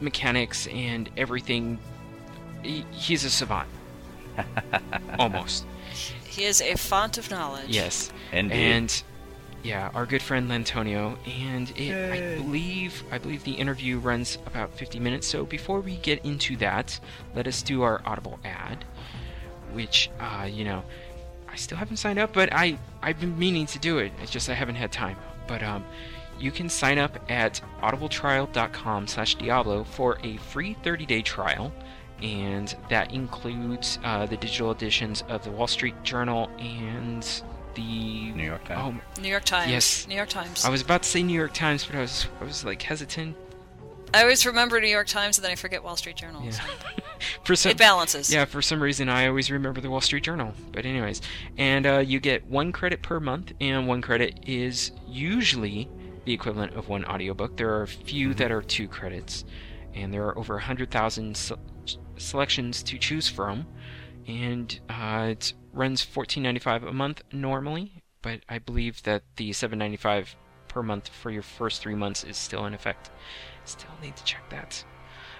mechanics and everything. He, he's a savant. Almost. He is a font of knowledge. Yes. Indeed. And yeah, our good friend Lantonio, and it, I believe I believe the interview runs about 50 minutes. So before we get into that, let us do our Audible ad, which uh, you know I still haven't signed up, but I I've been meaning to do it. It's just I haven't had time. But um, you can sign up at audibletrial.com slash diablo for a free 30-day trial. And that includes uh, the digital editions of the Wall Street Journal and the New York Times. Oh, New York Times. Yes. New York Times. I was about to say New York Times, but I was I was like hesitant. I always remember New York Times and then I forget Wall Street Journal. Yeah. so for some It balances. Yeah, for some reason I always remember the Wall Street Journal. But anyways, and uh, you get one credit per month, and one credit is usually the equivalent of one audiobook. There are a few that are two credits, and there are over a hundred thousand se- selections to choose from, and uh, it runs fourteen ninety five a month normally, but I believe that the seven ninety five per month for your first three months is still in effect. Still need to check that.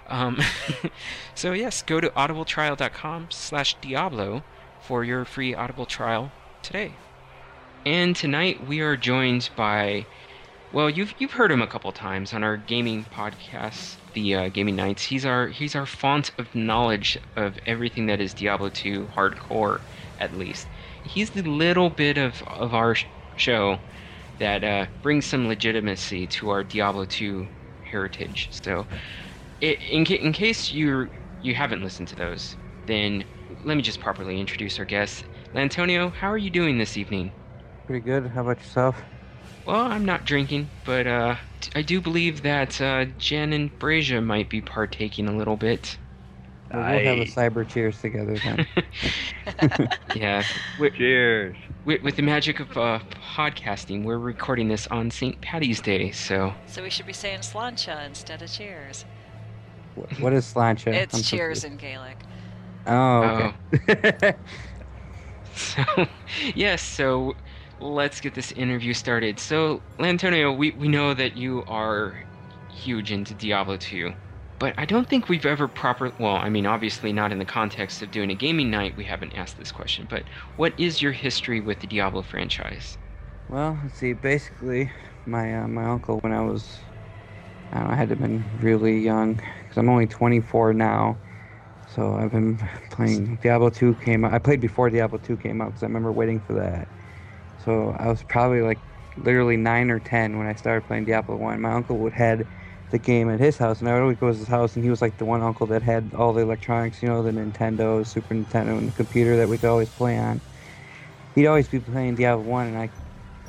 Um, so yes, go to audibletrial.com slash Diablo for your free Audible trial today. And tonight we are joined by, well, you've you've heard him a couple times on our gaming podcast, the uh, Gaming Nights. He's our he's our font of knowledge of everything that is Diablo 2 hardcore, at least. He's the little bit of of our sh- show that uh, brings some legitimacy to our Diablo 2 heritage. So, i in, ca- in case you you haven't listened to those, then let me just properly introduce our guest. Antonio. how are you doing this evening? Pretty good. How about yourself? Well, I'm not drinking, but uh, t- I do believe that uh, Jen and Brazia might be partaking a little bit. We'll we'll have a cyber cheers together then. Yeah. With, Cheers. with, with the magic of uh, podcasting, we're recording this on St. Patty's Day, so So we should be saying sláinte instead of cheers. Wh- what is sláinte? It's I'm cheers confused. in Gaelic. Oh, okay. So, yes, so let's get this interview started. So, Lantonio, we, we know that you are huge into Diablo 2, but I don't think we've ever proper. Well, I mean, obviously not in the context of doing a gaming night, we haven't asked this question, but what is your history with the Diablo franchise? Well, let's see. Basically, my uh, my uncle, when I was, I don't know, I had to have been really young, because I'm only 24 now. So I've been playing Diablo 2 came out. I played before Diablo 2 came out, because I remember waiting for that. So I was probably like literally nine or 10 when I started playing Diablo 1. My uncle would had the game at his house, and I would always go to his house, and he was like the one uncle that had all the electronics, you know, the Nintendo, Super Nintendo, and the computer that we could always play on. He'd always be playing Diablo 1, and I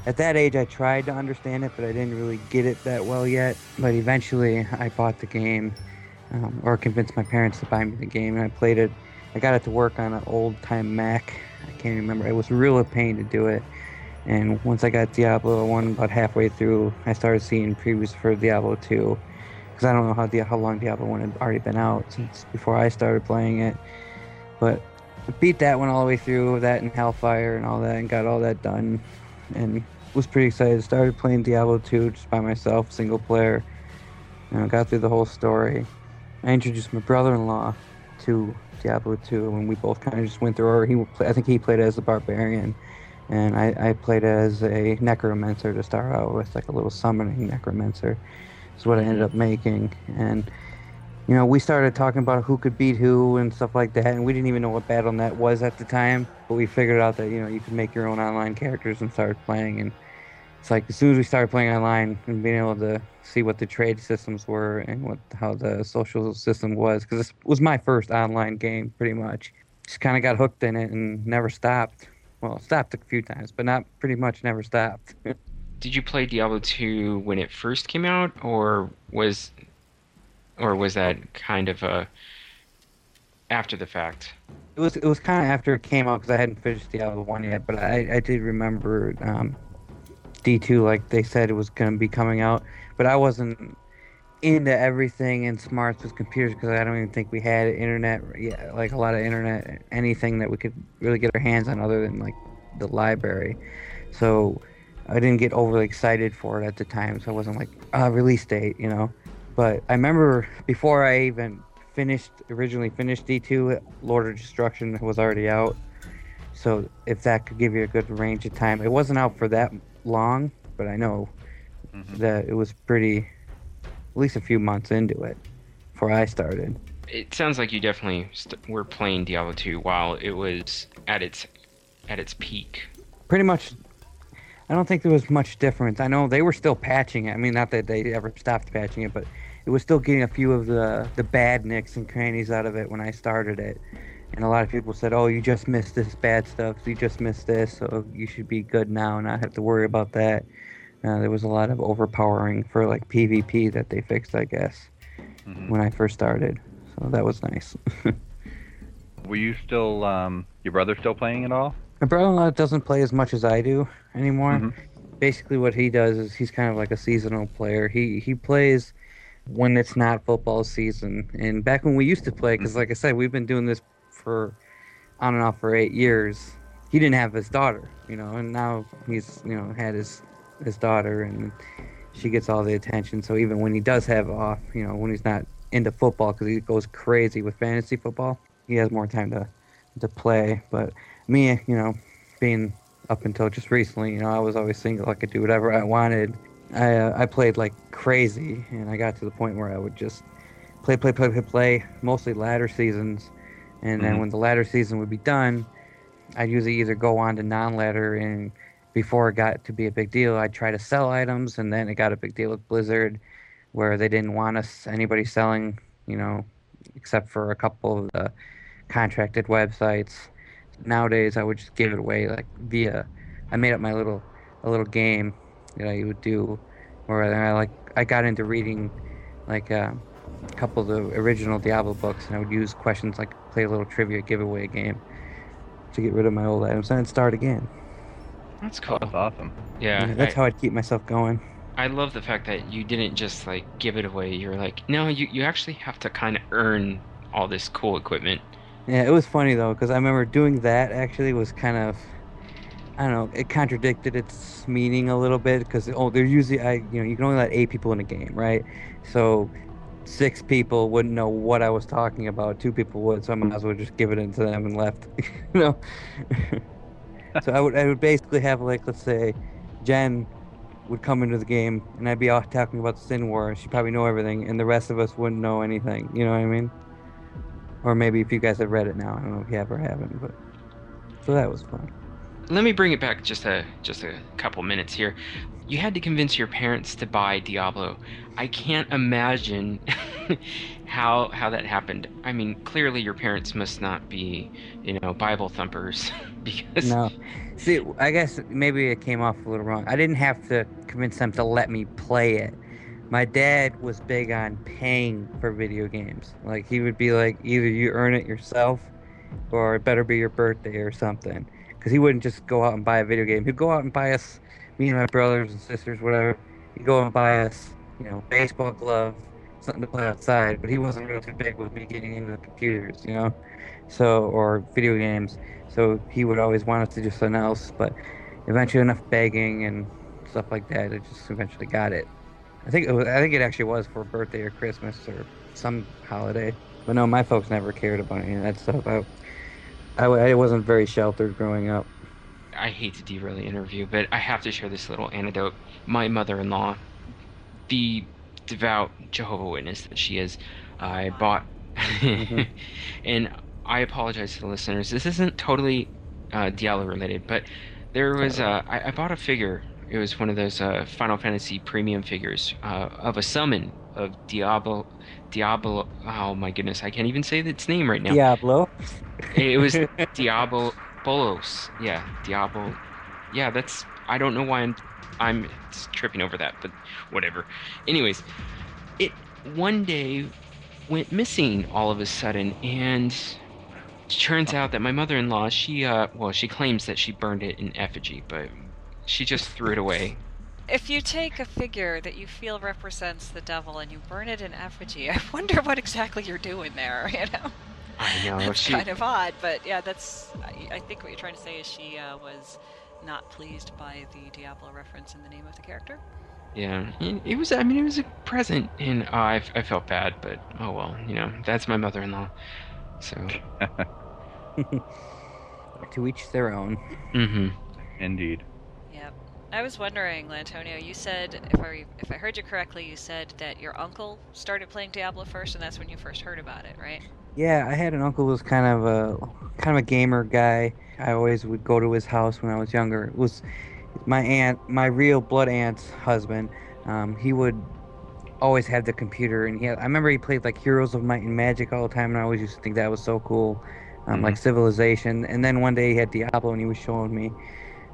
at that age I tried to understand it, but I didn't really get it that well yet. But eventually I bought the game, um, or convinced my parents to buy me the game, and I played it. I got it to work on an old time Mac. I can't remember. It was real a pain to do it. And once I got Diablo 1 about halfway through, I started seeing previews for Diablo 2. Because I don't know how, Dia- how long Diablo 1 had already been out since before I started playing it. But I beat that one all the way through, that and Hellfire and all that, and got all that done. And was pretty excited. Started playing Diablo 2 just by myself, single player. You know, got through the whole story. I introduced my brother-in-law to Diablo 2, and we both kind of just went through. Or he, I think he played as a barbarian, and I, I played as a necromancer to start out with, like a little summoning necromancer. Is what I ended up making, and you know, we started talking about who could beat who and stuff like that, and we didn't even know what Battle.net was at the time, but we figured out that you know you could make your own online characters and started playing, and it's like as soon as we started playing online and being able to see what the trade systems were and what how the social system was, because this was my first online game, pretty much. Just kind of got hooked in it and never stopped. Well, stopped a few times, but not pretty much never stopped. Did you play Diablo 2 when it first came out, or was, or was that kind of a after the fact? It was it was kind of after it came out because I hadn't finished Diablo one yet, but I I did remember um, D two like they said it was gonna be coming out, but I wasn't into everything and smarts with computers because I don't even think we had internet yeah like a lot of internet anything that we could really get our hands on other than like the library, so I didn't get overly excited for it at the time, so I wasn't like uh, release date you know, but I remember before I even finished originally finished D2 Lord of Destruction was already out. So if that could give you a good range of time it wasn't out for that long but I know that it was pretty at least a few months into it before I started. It sounds like you definitely st- were playing Diablo 2 while it was at its at its peak. pretty much I don't think there was much difference. I know they were still patching it. I mean not that they ever stopped patching it but it was still getting a few of the the bad nicks and crannies out of it when I started it. And a lot of people said oh you just missed this bad stuff. You just missed this so you should be good now and not have to worry about that uh, there was a lot of overpowering for like PvP that they fixed I guess when I first started so that was nice Were you still, um, your brother still playing at all? My brother-in-law doesn't play as much as I do anymore. Mhm. Basically, what he does is he's kind of like a seasonal player. He he plays when it's not football season. And back when we used to play, because like I said, we've been doing this for on and off for eight years. He didn't have his daughter, you know, and now he's you know had his his daughter, and she gets all the attention. So even when he does have off, you know, when he's not into football, because he goes crazy with fantasy football, he has more time to to play. But me, you know, being up until just recently, you know, I was always single. I could do whatever I wanted. I uh, I played like crazy, and I got to the point where I would just play, play, play, play, play. Mostly ladder seasons, and then Mhm. when the ladder season would be done, I'd usually either go on to non-ladder, and before it got to be a big deal, I'd try to sell items, and then it got a big deal with Blizzard, where they didn't want us anybody selling, you know, except for a couple of the contracted websites. Nowadays, I would just give it away like via. I made up my little a little game that I would do, where I like I got into reading like uh, a couple of the original Diablo books, and I would use questions like play a little trivia giveaway game to get rid of my old items and start again. That's cool. That's awesome. Yeah, that's I, how I'd keep myself going. I love the fact that you didn't just like give it away. You're like, no, you you actually have to kind of earn all this cool equipment. Yeah, it was funny though because I remember doing that actually was kind of I don't know it contradicted its meaning a little bit because oh there's usually I you know you can only let eight people in a game right so six people wouldn't know what I was talking about two people would so I might as well just give it into them and left you know so I would I would basically have like let's say Jen would come into the game and I'd be off talking about the Sin War and she'd probably know everything and the rest of us wouldn't know anything you know what I mean or maybe if you guys have read it now, I don't know if you have or haven't, but so that was fun. Let me bring it back just a just a couple minutes here. You had to convince your parents to buy Diablo. I can't imagine how how that happened. I mean, clearly your parents must not be, you know, Bible thumpers because No. See, I guess maybe it came off a little wrong. I didn't have to convince them to let me play it. My dad was big on paying for video games. Like he would be like, either you earn it yourself, or it better be your birthday or something. Because he wouldn't just go out and buy a video game. He'd go out and buy us, me and my brothers and sisters, whatever. He'd go and buy us, you know, baseball gloves, something to play outside. But he wasn't really too big with me getting into computers, you know, so or video games. So he would always want us to do something else. But eventually, enough begging and stuff like that, I just eventually got it. I think it was, I think it actually was for birthday or Christmas or some holiday. But no, my folks never cared about any of that stuff. I, I, I wasn't very sheltered growing up. I hate to derail the interview, but I have to share this little anecdote. My mother-in-law, the devout Jehovah Witness that she is, I bought, and I apologize to the listeners. This isn't totally uh, Diablo related, but there was uh, I, I bought a figure it was one of those uh, Final Fantasy premium figures uh, of a summon of Diablo. Diablo. Oh my goodness, I can't even say its name right now. Diablo. It was Diablo Bolos. Yeah, Diablo. Yeah, that's. I don't know why I'm I'm tripping over that, but whatever. Anyways, it one day went missing all of a sudden, and it turns out that my mother-in-law, she uh, well, she claims that she burned it in effigy, but she just threw it away. If you take a figure that you feel represents the devil and you burn it in effigy, I wonder what exactly you're doing there. You know. I know. That's she, kind of odd, but yeah, that's. I, I think what you're trying to say is she uh, was not pleased by the Diablo reference in the name of the character. Yeah, it, it was. I mean, it was a present, and uh, I, I felt bad, but oh well. You know, that's my mother-in-law. So. to each their own. Mm-hmm. Indeed. Yep. I was wondering, Lantonio. You said, if I if I heard you correctly, you said that your uncle started playing Diablo first, and that's when you first heard about it, right? Yeah, I had an uncle who was kind of a kind of a gamer guy. I always would go to his house when I was younger. It was my aunt, my real blood aunt's husband. Um, he would always have the computer, and he had, I remember he played like Heroes of Might and Magic all the time, and I always used to think that was so cool, um, like Civilization. And then one day he had Diablo, and he was showing me,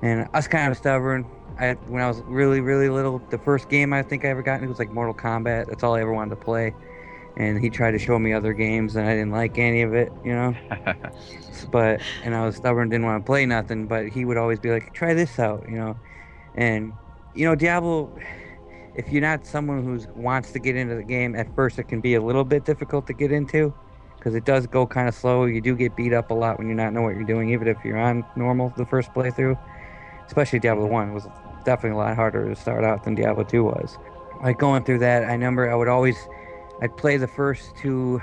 and I was kind of stubborn. I when I was really really little, the first game I think I ever got into was like Mortal Kombat. That's all I ever wanted to play and he tried to show me other games and I didn't like any of it, you know. but and I was stubborn, didn't want to play nothing. But he would always be like, "Try this out," you know. And you know, Diablo. If you're not someone who wants to get into the game at first, it can be a little bit difficult to get into because it does go kind of slow. You do get beat up a lot when you not know what you're doing, even if you're on normal the first playthrough. Especially Diablo One was definitely a lot harder to start out than Diablo Two was. Like going through that, I remember I would always I'd play the first two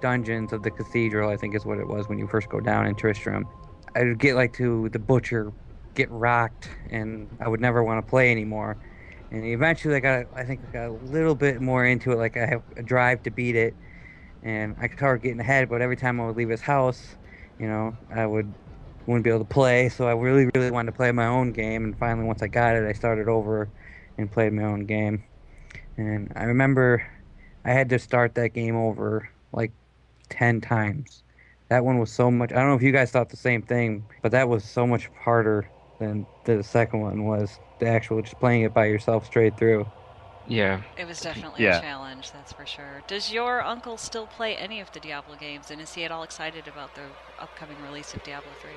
dungeons of the cathedral, I think is what it was when you first go down in Tristram. I'd get like to the butcher, get rocked, and I would never want to play anymore. And eventually, I got, I think, I got a little bit more into it. Like I have a drive to beat it, and I started getting ahead. But every time I would leave his house, you know, I would wouldn't be able to play. So I really, really wanted to play my own game. And finally, once I got it, I started over and played my own game. And I remember I had to start that game over like 10 times. That one was so much. I don't know if you guys thought the same thing, but that was so much harder than the second one was. The actual just playing it by yourself straight through. Yeah. It was definitely Yeah. a challenge, that's for sure. Does your uncle still play any of the Diablo games, and is he at all excited about the upcoming release of Diablo 3?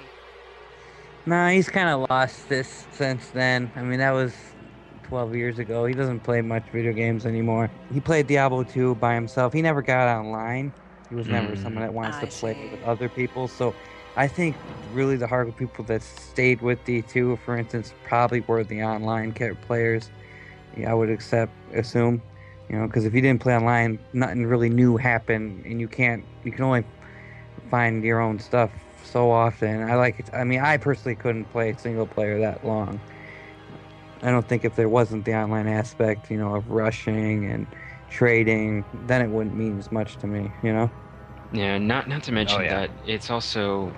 Nah, he's kind of lost this since then. I mean, that was 12 years ago. He doesn't play much video games anymore. He played Diablo 2 by himself. He never got online. He was never Mm. someone that wants I to play see. with other people. So I think really the hardcore people that stayed with D2, for instance, probably were the online players. Yeah, I would accept, assume, you know, because if you didn't play online, nothing really new happened, and you can't, you can only find your own stuff so often. I like it. I mean, I personally couldn't play single player that long. I don't think if there wasn't the online aspect, you know, of rushing and trading, then it wouldn't mean as much to me, you know? Yeah, not not to mention oh, yeah. that it's also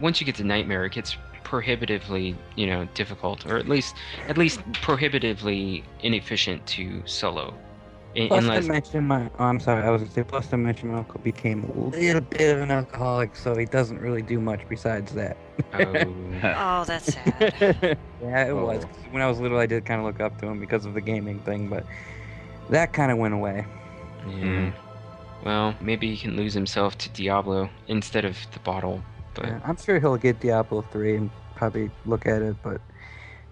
once you get to Nightmare, it gets prohibitively, you know, difficult, or at least at least prohibitively inefficient to solo. In, Plus unless to mention my, oh, I'm sorry, I was gonna say, plus to mention my uncle became a little bit of an alcoholic, so he doesn't really do much besides that. oh, Oh, that's sad. yeah, it was. When I was little, I did kind of look up to him because of the gaming thing, but that kind of went away. yeah. Mhm. Well, maybe he can lose himself to Diablo instead of the bottle. But Yeah, I'm sure he'll get Diablo 3 and probably look at it, but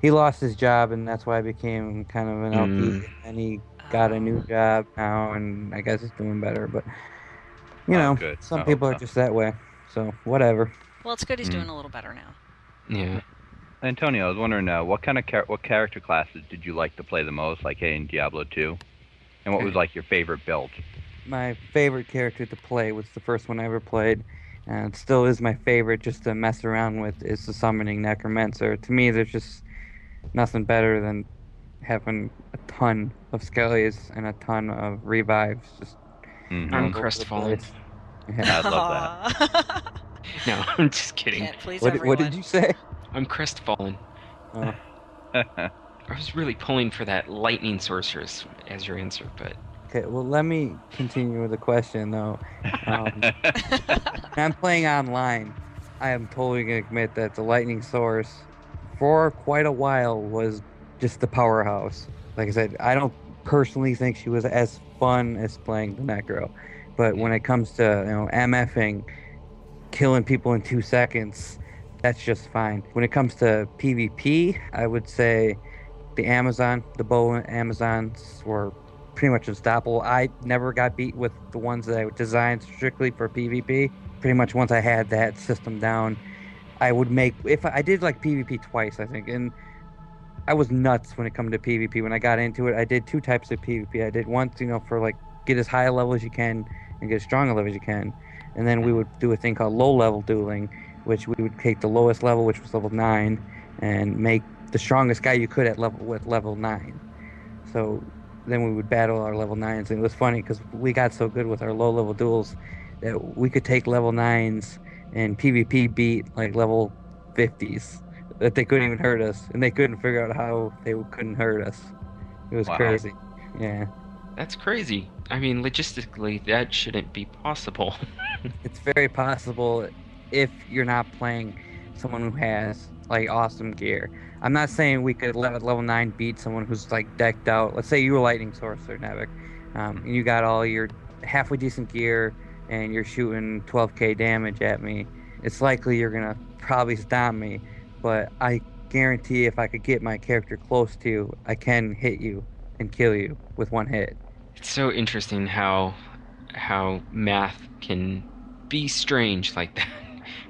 he lost his job, and that's why I became kind of an LP. Mm. And he got a new job now, and I guess it's doing better. But you Oh, know, good. Some hope people are just that way. So whatever. well, it's good he's Mm. doing a little better now. yeah, Antonio, I was wondering uh, what kind of char- what character classes did you like to play the most, like hey, in Diablo 2, and what was like your favorite build? My favorite character to play was the first one I ever played, and it still is my favorite just to mess around with. Is the summoning necromancer. To me, there's just nothing better than having a ton of skellies and a ton of revives. Just Mhm. I'm all over the crestfallen. place. Yeah. I love that. No, I'm just kidding. Please What, what did you say? I'm crestfallen. Oh, I was really pulling for that lightning sorceress as your answer, but okay, well, let me continue with the question, though. Um, I'm playing online, I am totally going to admit that the lightning sorc, for quite a while, was just the powerhouse. Like I said, I don't personally think she was as fun as playing the Necro. But when it comes to, you know, MFing, killing people in two seconds, that's just fine. When it comes to PvP, I would say the Amazon, the bow Amazons were pretty much unstoppable. I never got beat with the ones that I designed strictly for PvP. Pretty much once I had that system down, I would make if I, I did like PvP twice, I think, and I was nuts when it come to PvP. When I got into it, I did two types of PvP. I did once, you know, for like get as high a level as you can and get as strong a level as you can, and then we would do a thing called low level dueling, which we would take the lowest level, which was level nine, and make the strongest guy you could at level with level nine. So then we would battle our level nines, and it was funny because we got so good with our low level duels that we could take level nines and PvP beat like level 50s that they couldn't even hurt us, and they couldn't figure out how they couldn't hurt us. It was Wow. crazy. Yeah, that's crazy. I mean, logistically, that shouldn't be possible. it's very possible if you're not playing someone who has like awesome gear. I'm not saying we could let level nine beat someone who's like decked out. Let's say you were lightning sorcerer, Nevik, um, and you got all your halfway decent gear, and you're shooting 12k damage at me. It's likely you're gonna probably stop me, but I guarantee if I could get my character close to you, I can hit you and kill you with one hit. It's so interesting how how math can be strange like that.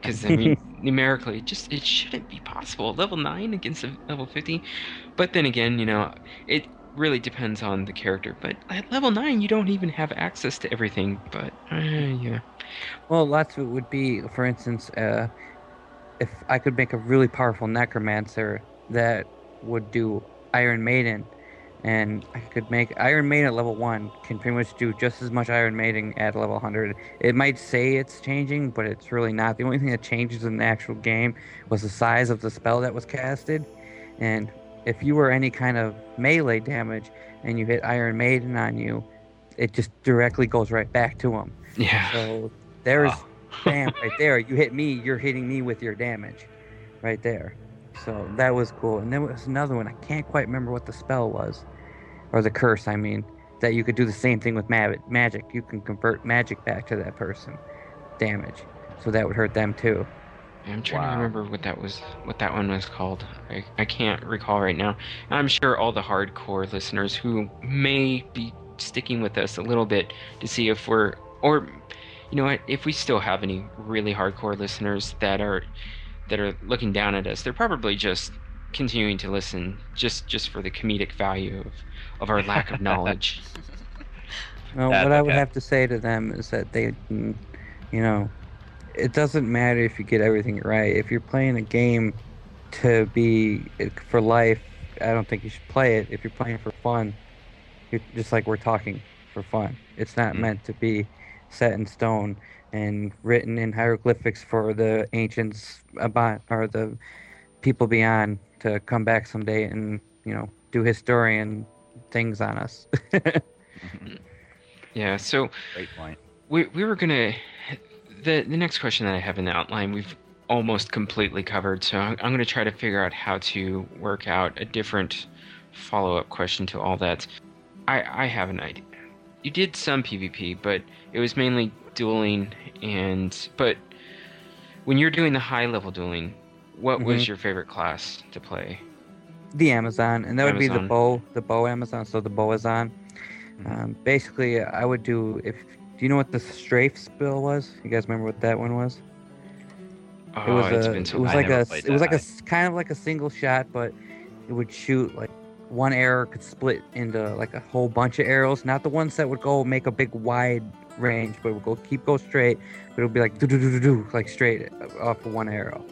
Because I mean, numerically, it just it shouldn't be possible. Level nine against a level fifty, but then again, you know, it really depends on the character. But at level nine, you don't even have access to everything. But uh, yeah, Well, lots of it would be, for instance, uh, if I could make a really powerful necromancer that would do Iron Maiden, and I could make Iron Maiden at level one can pretty much do just as much Iron Maiden at level 100. It might say it's changing, but it's really not. The only thing that changes in the actual game was the size of the spell that was casted, and if you were any kind of melee damage and you hit Iron Maiden on you, it just directly goes right back to him. yeah. So there's Wow. Bam right there. You hit me, you're hitting me with your damage, right there. So that was cool. And then was another one. I can't quite remember what the spell was, or the curse. I mean, that you could do the same thing with ma- magic. You can convert magic back to that person, damage. So that would hurt them too. I'm trying to remember what that was, what that one was called. I, I can't recall right now. I'm sure all the hardcore listeners who may be sticking with us a little bit to see if we're, or, you know what, if we still have any really hardcore listeners that are, that are looking down at us, they're probably just continuing to listen just just for the comedic value of, of our lack of knowledge. Well, That's what I would have to say to them is that they, mm, you know, it doesn't matter if you get everything right. If you're playing a game to be for life, I don't think you should play it. If you're playing for fun, you're just like we're talking for fun. It's not Mhm. meant to be set in stone and written in hieroglyphics for the ancients about or the people beyond to come back someday and you know do historian things on us. Mm-hmm. yeah, so Great point. we we were gonna the the next question that I have in the outline we've almost completely covered, so I'm, I'm gonna try to figure out how to work out a different follow up question to all that. I I have an idea. You did some PvP, but it was mainly dueling and but when you're doing the high level dueling, what was Mhm. your favorite class to play? the Amazon, and that would be the bow, the bow Amazon. So the Bowazon. Um, basically, I would do if. Do you know what the strafe spill was? You guys remember what that one was? Oh, it was it's a, been it was like a, it was like a kind of like a single shot, but it would shoot like one arrow could split into like a whole bunch of arrows. Not the ones that would go make a big wide range, but it would go keep go straight. But it would be like do do do do do like straight off of one arrow.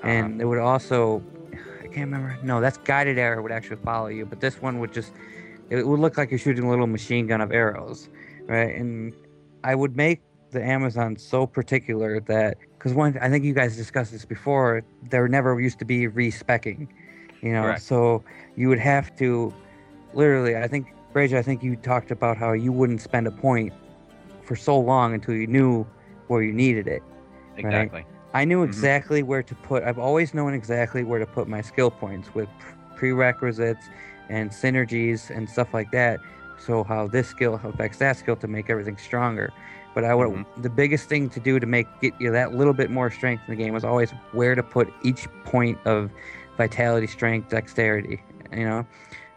Uh-huh. And it would also, I can't remember. No, that's guided arrow would actually follow you, but this one would just, it would look like you're shooting a little machine gun of arrows, right? And I would make the Amazon so particular that, because one, I think you guys discussed this before, there never used to be respecking, you know. Correct. So you would have to, literally, I think, Brage, I think you talked about how you wouldn't spend a point for so long until you knew where you needed it. Exactly. I knew Mhm. exactly where to put. I've always known exactly where to put my skill points with prerequisites and synergies and stuff like that. So how this skill affects that skill to make everything stronger. But I would the biggest thing to do to make get you that little bit more strength in the game was always where to put each point of vitality, strength, dexterity. You know,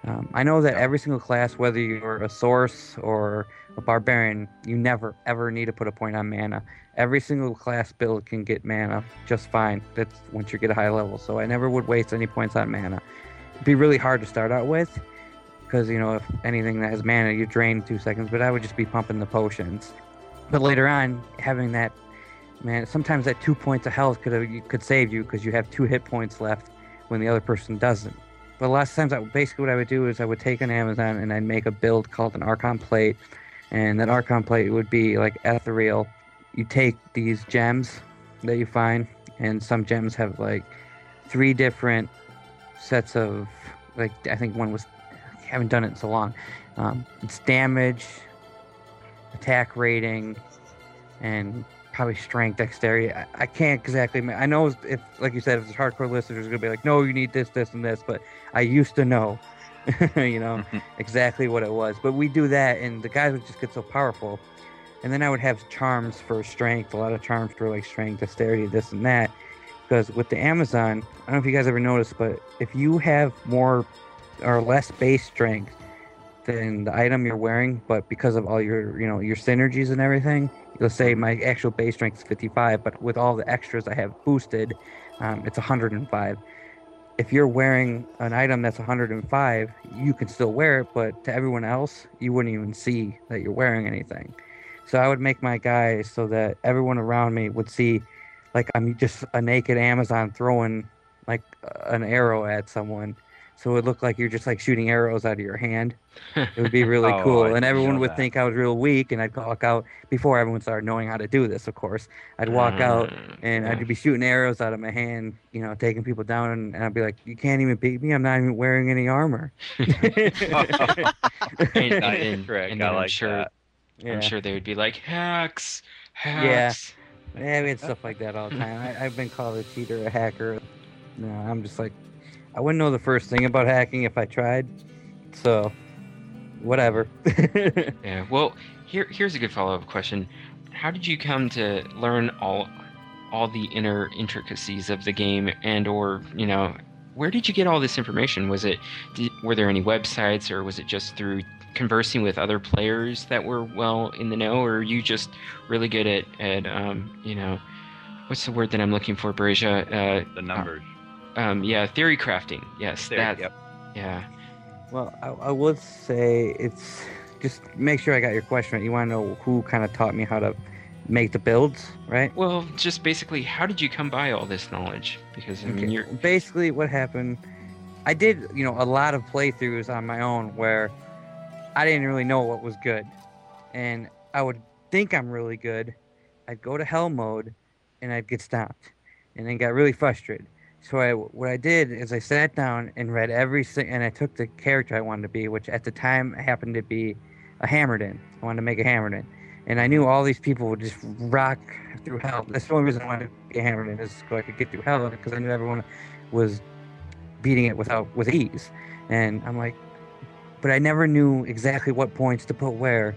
um, I know that every single class, whether you're a sorc or a barbarian, you never ever need to put a point on mana. Every single class build can get mana just fine. That's once you get a high level. So I never would waste any points on mana. It'd be really hard to start out with because you know if anything that has mana, you drain two seconds. But I would just be pumping the potions. But later on, having that man, sometimes that two points of health could have could save you because you have two hit points left when the other person doesn't. But a lot of times, I, basically what I would do is I would take an Amazon and I'd make a build called an Archon Plate, and that Archon Plate would be like ethereal. You take these gems that you find, and some gems have like three different sets of like I think one was I haven't done it in so long. Um, it's damage, attack rating, and probably strength, dexterity. I, I can't exactly. I know if, like you said, if it's hardcore listeners, gonna be like, no, you need this, this, and this. But I used to know, you know, exactly what it was. But we do that, and the guys would just get so powerful. And then I would have charms for strength, a lot of charms for like strength, dexterity, this and that. Because with the Amazon, I don't know if you guys ever noticed, but if you have more or less base strength than the item you're wearing, but because of all your, you know, your synergies and everything, let's say my actual base strength is 55, but with all the extras I have boosted, um, it's 105. If you're wearing an item that's 105, you can still wear it, but to everyone else, you wouldn't even see that you're wearing anything. So I would make my guys so that everyone around me would see, like I'm just a naked Amazon throwing like an arrow at someone. So it looked like you're just like shooting arrows out of your hand. It would be really Oh, cool, I and everyone would that. think I was real weak, and I'd walk out before everyone started knowing how to do this. Of course, I'd walk out Mm, and yeah. I'd be shooting arrows out of my hand, you know, taking people down, and, and I'd be like, "You can't even beat me. I'm not even wearing any armor." And- and- and I I'm like sure- that. yeah. I'm sure they would be like hacks, hacks. Yeah, we had stuff like that all the time. I, I've been called a cheater, a hacker. No, I'm just like, I wouldn't know the first thing about hacking if I tried. So, whatever. Yeah. Well, here here's a good follow-up question. How did you come to learn all all the inner intricacies of the game and or, you know, where did you get all this information? Was it did, were there any websites or was it just through conversing with other players that were well in the know or are you just really good at at um, you know, what's the word that I'm looking for, Brazia? Uh, The numbers. Um, yeah, theory crafting. Yes, Theory, that. yep. Yeah. Well, I, I would say it's just make sure I got your question right. You want to know who kind of taught me how to make the builds, right? Well, just basically, how did you come by all this knowledge? Because I mean, Okay, you're Basically, what happened, I did, you know, a lot of playthroughs on my own where I didn't really know what was good. And I would think I'm really good. I'd go to hell mode and I'd get stopped and then got really frustrated. So I, what I did is I sat down and read every and I took the character I wanted to be, which at the time happened to be a Hammerdin. I wanted to make a Hammerdin. And I knew all these people would just rock through hell. That's the only reason I wanted to be a Hammerdin is so I could get through hell because I knew everyone was beating it without with ease. And I'm like, but I never knew exactly what points to put where.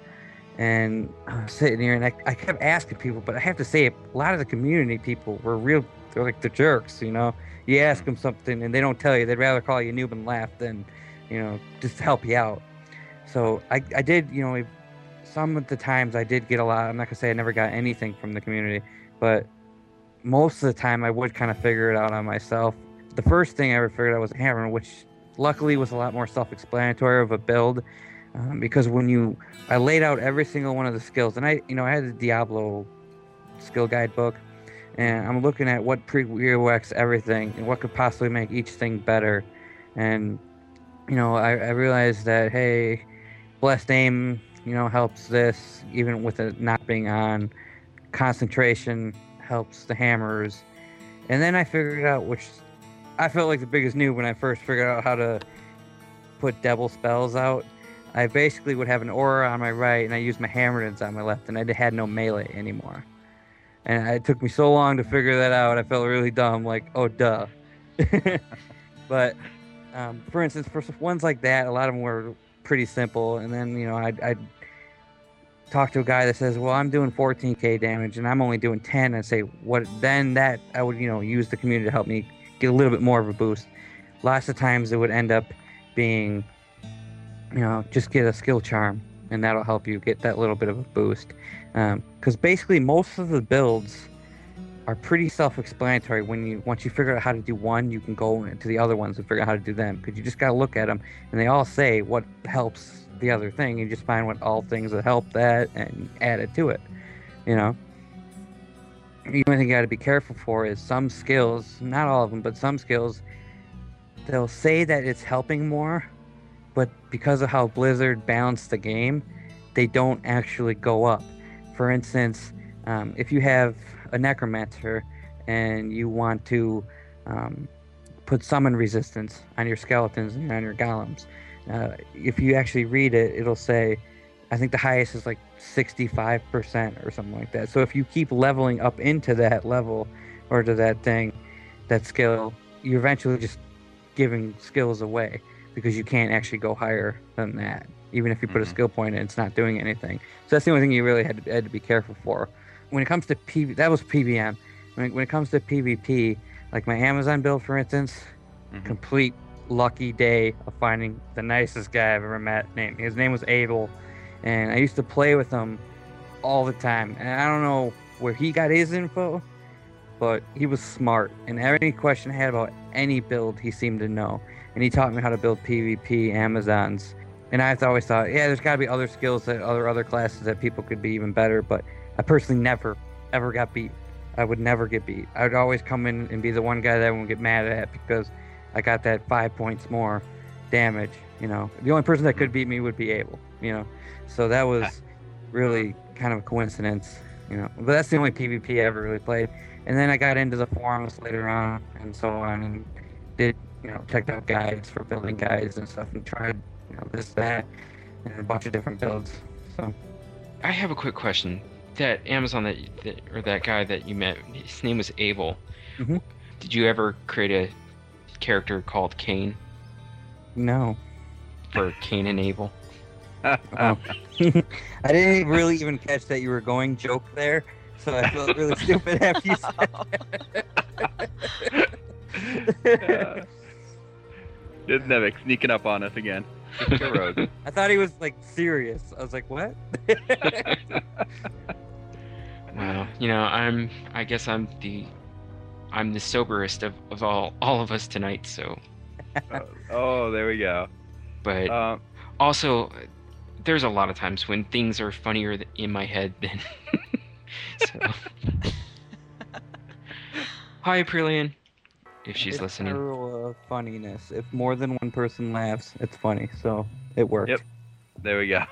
And I was sitting here and I, I kept asking people, but I have to say, a lot of the community people were real, they're like the jerks, you know? You ask them something and they don't tell you. They'd rather call you a noob and laugh than, you know, just help you out. So I, I did, you know, some of the times I did get a lot. I'm not gonna say I never got anything from the community, but most of the time I would kind of figure it out on myself. The first thing I ever figured out was hammer, which luckily was a lot more self-explanatory of a build, um, because when you, I laid out every single one of the skills, and I, you know, I had the Diablo skill guide book, and I'm looking at what prereqs everything and what could possibly make each thing better, and you know, I, I realized that hey, blessed aim, you know, helps this even with it not being on. Concentration helps the hammers, and then I figured out which I felt like the biggest noob when I first figured out how to put devil spells out. I basically would have an aura on my right, and I used my hammerdins on my left, and I had no melee anymore. And it took me so long to figure that out. I felt really dumb, like, oh, duh. but um, for instance, for ones like that, a lot of them were pretty simple. And then, you know, I'd, I'd talk to a guy that says, well, I'm doing 14k damage and I'm only doing 10. And say, what? Then that I would, you know, use the community to help me get a little bit more of a boost. Lots of times it would end up being, you know, just get a skill charm and that'll help you get that little bit of a boost. Um, because basically, most of the builds are pretty self-explanatory. When you once you figure out how to do one, you can go into the other ones and figure out how to do them. Because you just gotta look at them, and they all say what helps the other thing. You just find what all things that help that and add it to it. You know. The only thing you got to be careful for is some skills, not all of them, but some skills. They'll say that it's helping more, but because of how Blizzard balanced the game, they don't actually go up. For instance, um, if you have a necromancer and you want to um, put summon resistance on your skeletons and on your golems, uh, if you actually read it, it'll say, I think the highest is like 65% or something like that. So if you keep leveling up into that level or to that thing, that skill, you're eventually just giving skills away because you can't actually go higher than that. Even if you put a mm-hmm. skill point in, it's not doing anything. So that's the only thing you really had to, had to be careful for. When it comes to PV, that was PVM. When it, when it comes to PvP, like my Amazon build, for instance, mm-hmm. complete lucky day of finding the nicest guy I've ever met. Name his name was Abel, and I used to play with him all the time. And I don't know where he got his info, but he was smart. And any question I had about any build, he seemed to know. And he taught me how to build PvP Amazons. And I've always thought, yeah, there's got to be other skills that other other classes that people could be even better. But I personally never ever got beat. I would never get beat. I would always come in and be the one guy that everyone would get mad at because I got that five points more damage. You know, the only person that could beat me would be Abel. You know, so that was really kind of a coincidence. You know, but that's the only PvP I ever really played. And then I got into the forums later on and so on, and did you know checked out guides for building guides and stuff, and tried you know this that and a bunch of different builds. So I have a quick question. That Amazon that, that or that guy that you met, his name was Abel. Mhm. Did you ever create a character called Cain no, for Cain and Abel? Um, I didn't really even catch that you were going joke there, so I felt really stupid after you said that. There's Nevik sneaking up on us again. Jessica Rose. I thought he was like serious. I was like, what? Well, you know, I'm. I guess I'm the. I'm the soberest of, of all all of us tonight. So, oh, there we go. but Um, also, there's a lot of times when things are funnier in my head than. so. Hi, Aprillian. If she's it's listening. a rule of funniness. If more than one person laughs, it's funny. So it worked. Yep. there we go.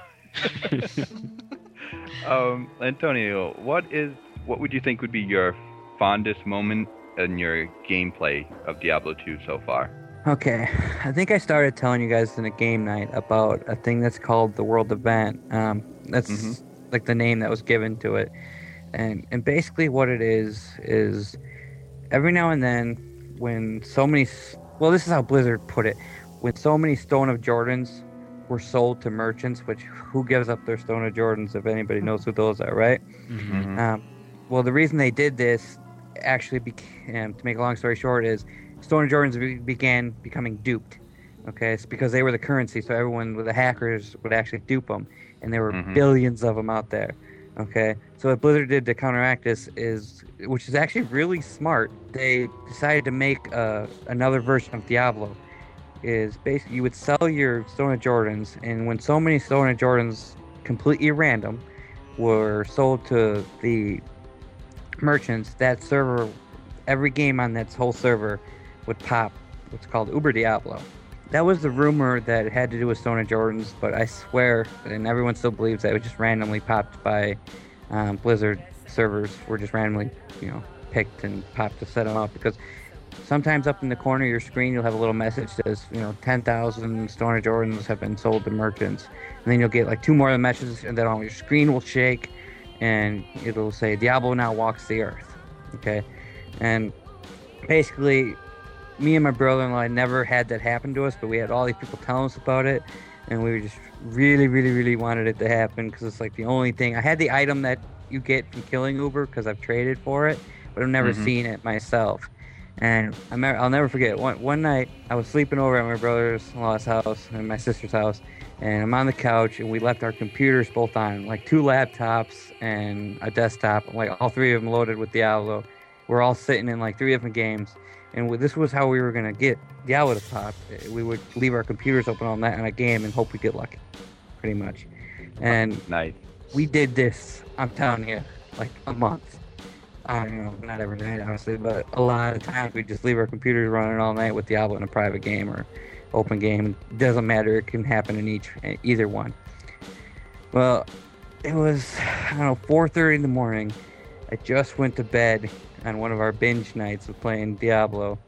um, Antonio, what is what would you think would be your fondest moment in your gameplay of Diablo 2 so far? Okay, I think I started telling you guys in a game night about a thing that's called the World Event. Um, that's Mhm. like the name that was given to it, and and basically what it is is every now and then when so many, well, this is how Blizzard put it, when so many Stone of Jordans were sold to merchants, which who gives up their Stone of Jordans if anybody knows who those are, right? Mhm. Um, well, the reason they did this actually, became, to make a long story short, is Stone of Jordans be- began becoming duped. Okay, it's because they were the currency, so everyone with the hackers would actually dupe them, and there were Mhm. billions of them out there. Okay, so what Blizzard did to counteract this is, which is actually really smart. They decided to make uh, another version of Diablo. Is basically you would sell your Stone of Jordans, and when so many Stone of Jordans, completely random, were sold to the merchants, that server, every game on that whole server would pop what's called Uber Diablo. That was the rumor that it had to do with Stone and Jordans, but I swear, and everyone still believes that it was just randomly popped by um, Blizzard servers, were just randomly, you know, picked and popped to set them up because sometimes up in the corner of your screen you'll have a little message that says, you know, 10,000 Stone and Jordans have been sold to merchants. And then you'll get like two more messages, and then all your screen will shake, and it'll say Diablo now walks the earth. Okay, and basically, me and my brother-in-law never had that happen to us, but we had all these people telling us about it, and we just really, really, really wanted it to happen because it's like the only thing. I had the item that you get from killing Uber because I've traded for it, but I've never Mhm. seen it myself. And I me- I'll never forget one one night I was sleeping over at my brother's-in-law's house and my sister's house, and I'm on the couch and we left our computers both on, like two laptops and a desktop, like all three of them loaded with Diablo. We're all sitting in like three different games, and this was how we were gonna get Diablo to pop. Eh, we would leave our computers open all night on a game and hope we get lucky, pretty much. And Nice. we did this. I'm telling you, like a month. I don't know, not every night, obviously, but a lot of times we just leave our computers running all night with Diablo in a private game or open game. It doesn't matter. It can happen in each eh, either one. Well, it was I don't know 4:30 in the morning. I just went to bed on one of our binge nights of playing Diablo,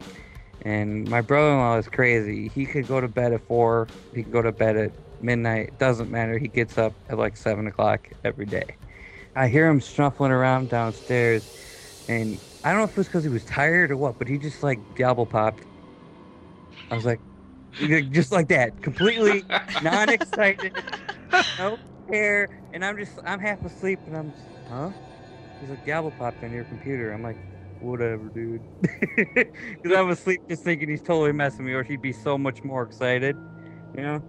and my brother-in-law is crazy. He could go to bed at four. He could go to bed at midnight. Doesn't matter. He gets up at like seven o'clock every day. I hear him snuffling around downstairs, and I don't know if it was because he was tired or what, but he just like Diablo popped. I was like, just like that, completely non-excited, no care, and I'm just I'm half asleep, and I'm just, huh? He's like gavel popped on your computer. I'm like, whatever, dude, because I'm asleep just thinking he's totally messing me, or he'd be so much more excited, you know.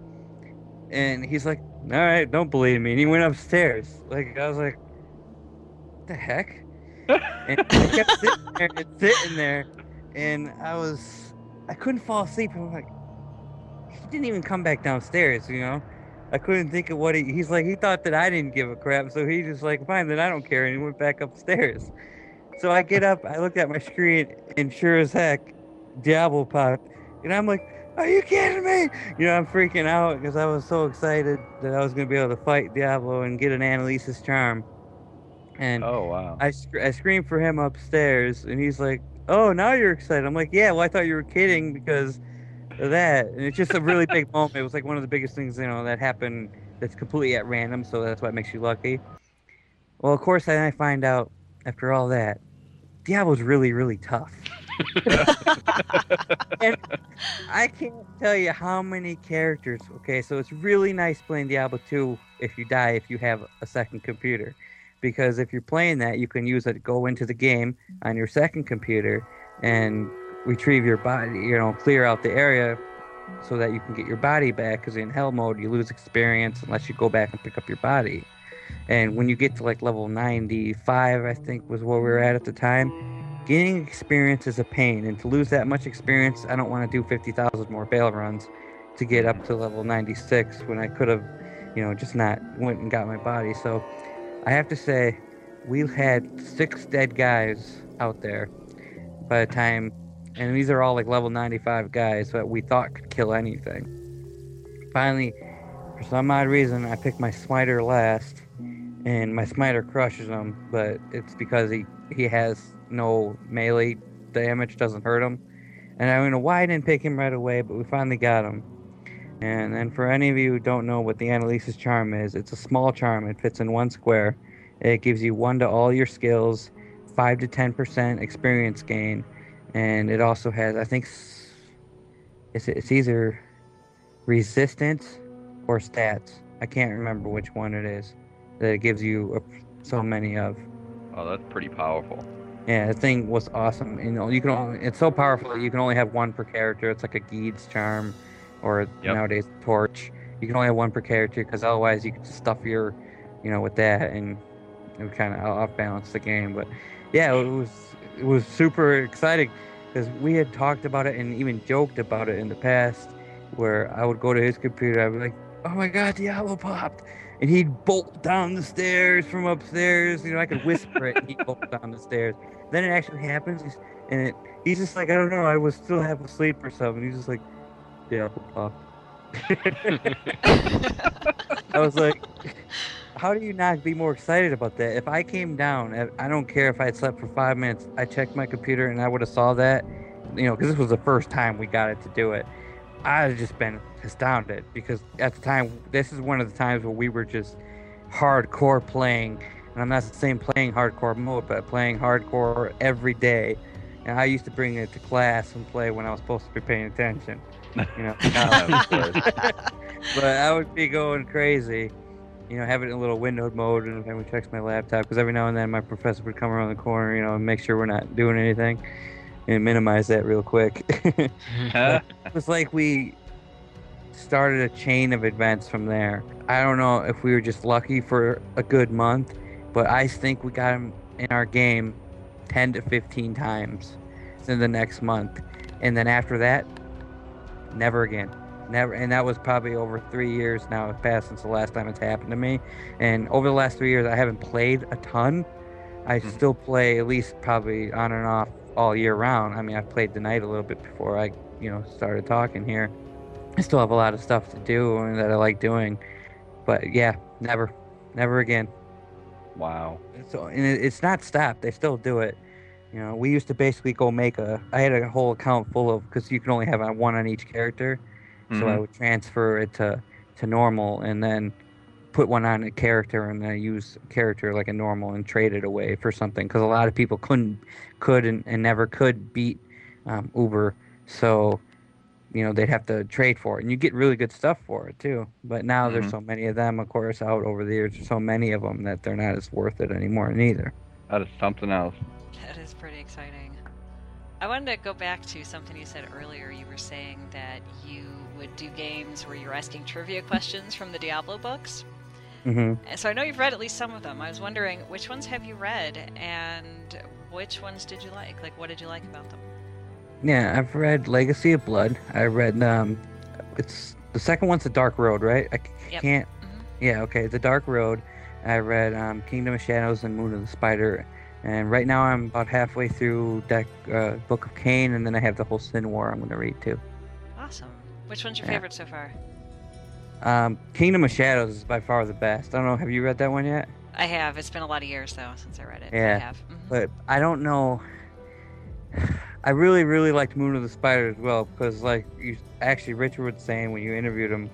And he's like, all right, don't believe me. And he went upstairs. Like I was like, what the heck? and I kept sitting there and sitting there, and I was, I couldn't fall asleep. I'm like, he didn't even come back downstairs, you know. I couldn't think of what he. He's like, he thought that I didn't give a crap, so he just like, fine, then I don't care, and he went back upstairs. So I get up, I look at my screen, and sure as heck, Diablo popped, and I'm like, are you kidding me? You know, I'm freaking out because I was so excited that I was gonna be able to fight Diablo and get an Annihilus charm. And Oh wow. I, sc- I screamed for him upstairs, and he's like, "Oh, now you're excited." I'm like, "Yeah, well, I thought you were kidding because that." And it's just a really big moment. It was like one of the biggest things, you know, that happened. That's completely at random, so that's what makes you lucky. Well, of course, then I find out after all that, Diablo's really, really tough. and I can't tell you how many characters. Okay, so it's really nice playing Diablo 2 if you die if you have a second computer. Because if you're playing that, you can use it to go into the game on your second computer and retrieve your body, you know, clear out the area so that you can get your body back. Because in hell mode, you lose experience unless you go back and pick up your body. And when you get to like level 95, I think was where we were at at the time, Gaining experience is a pain, and to lose that much experience, I don't want to do 50,000 more Baal runs to get up to level 96 when I could have, you know, just not went and got my body. So I have to say, we had six dead guys out there by the time, and these are all like level 95 guys that we thought could kill anything. Finally, for some odd reason, I picked my smiter last, and my smiter crushes him, but it's because he, he has no melee damage, doesn't hurt him. And I don't know why I didn't pick him right away, but we finally got him. And then for any of you who don't know what the Annihilus charm is, it's a small charm. It fits in one square. It gives you one to all your skills, five to ten percent experience gain, and it also has, I think, it's it's either resistance or stats. I can't remember which one it is that it gives you so many of. Oh, that's pretty powerful. Yeah, the thing was awesome. You know, you can only, it's so powerful. You can only have one per character. It's like a Gheed's charm, or Yep. nowadays torch. You can only have one per character because otherwise you could stuff your, you know, with that and it would kind of off balance the game. But yeah, it was it was super exciting because we had talked about it and even joked about it in the past, where I would go to his computer. I'd be like, "Oh my God, Diablo popped!" And he'd bolt down the stairs from upstairs. You know, I could whisper it. and He'd bolt down the stairs. Then it actually happens, he's- and it, he's just like, I don't know, I was still half asleep or something. He's just like, Diablo popped. I was like, how do you not be more excited about that? If I came down, I- I don't care if I had slept for five minutes. I checked my computer and I would have saw that, you know, because this was the first time we got it to do it. I'd have just been astounded because at the time, this is one of the times where we were just hardcore playing, and I'm not saying playing hardcore mode, but playing hardcore every day. And I used to bring it to class and play when I was supposed to be paying attention. You know, but I would be going crazy, you know, have it in a little windowed mode and having to check my laptop because every now and then my professor would come around the corner, you know, and make sure we're not doing anything and minimize that real quick. it was like we started a chain of events from there. I don't know if we were just lucky for a good month, but I think we got him in our game 10 to 15 times in the next month. And then after that, never again. Never, and that was probably over three years now have passed since the last time it's happened to me. And over the last three years, I haven't played a ton. I Mhm. still play at least probably on and off all year round. I mean, I've played tonight a little bit before I, you know, started talking here. I still have a lot of stuff to do and that I like doing, but yeah, never, never again. wow. So and it, it's not stopped. They still do it. You know, we used to basically go make a. I had a whole account full of because you can only have one on each character. So I Mhm. would transfer it to to normal and then put one on a character and then use a character like a normal and trade it away for something because a lot of people couldn't could and, and never could beat um, Uber. So you know they'd have to trade for it and you get really good stuff for it too. But now there's Mhm. so many of them, of course, out over the years. So many of them that they're not as worth it anymore neither. That is something else. That is pretty exciting. I wanted to go back to something you said earlier. You were saying that you would do games where you're asking trivia questions from the Diablo books. hmm And So I know you've read at least some of them. I was wondering which ones have you read and which ones did you like? Like, what did you like about them? Yeah, I've read Legacy of Blood. I read um, it's the second one's the Dark Road, right? I can't. Mhm. Yeah, okay, the Dark Road. I read um, Kingdom of Shadows and Moon of the Spider, and right now I'm about halfway through deck uh, Book of Cain, and then I have the whole Sin War I'm going to read too. Which one's your Yeah. favorite so far? Um, Kingdom of Shadows is by far the best. I don't know. Have you read that one yet? I have. It's been a lot of years though since I read it. but I Yeah, have. Mhm. but I don't know. I really, really liked Moon of the Spider as well because, like, you actually Richard was saying when you interviewed him,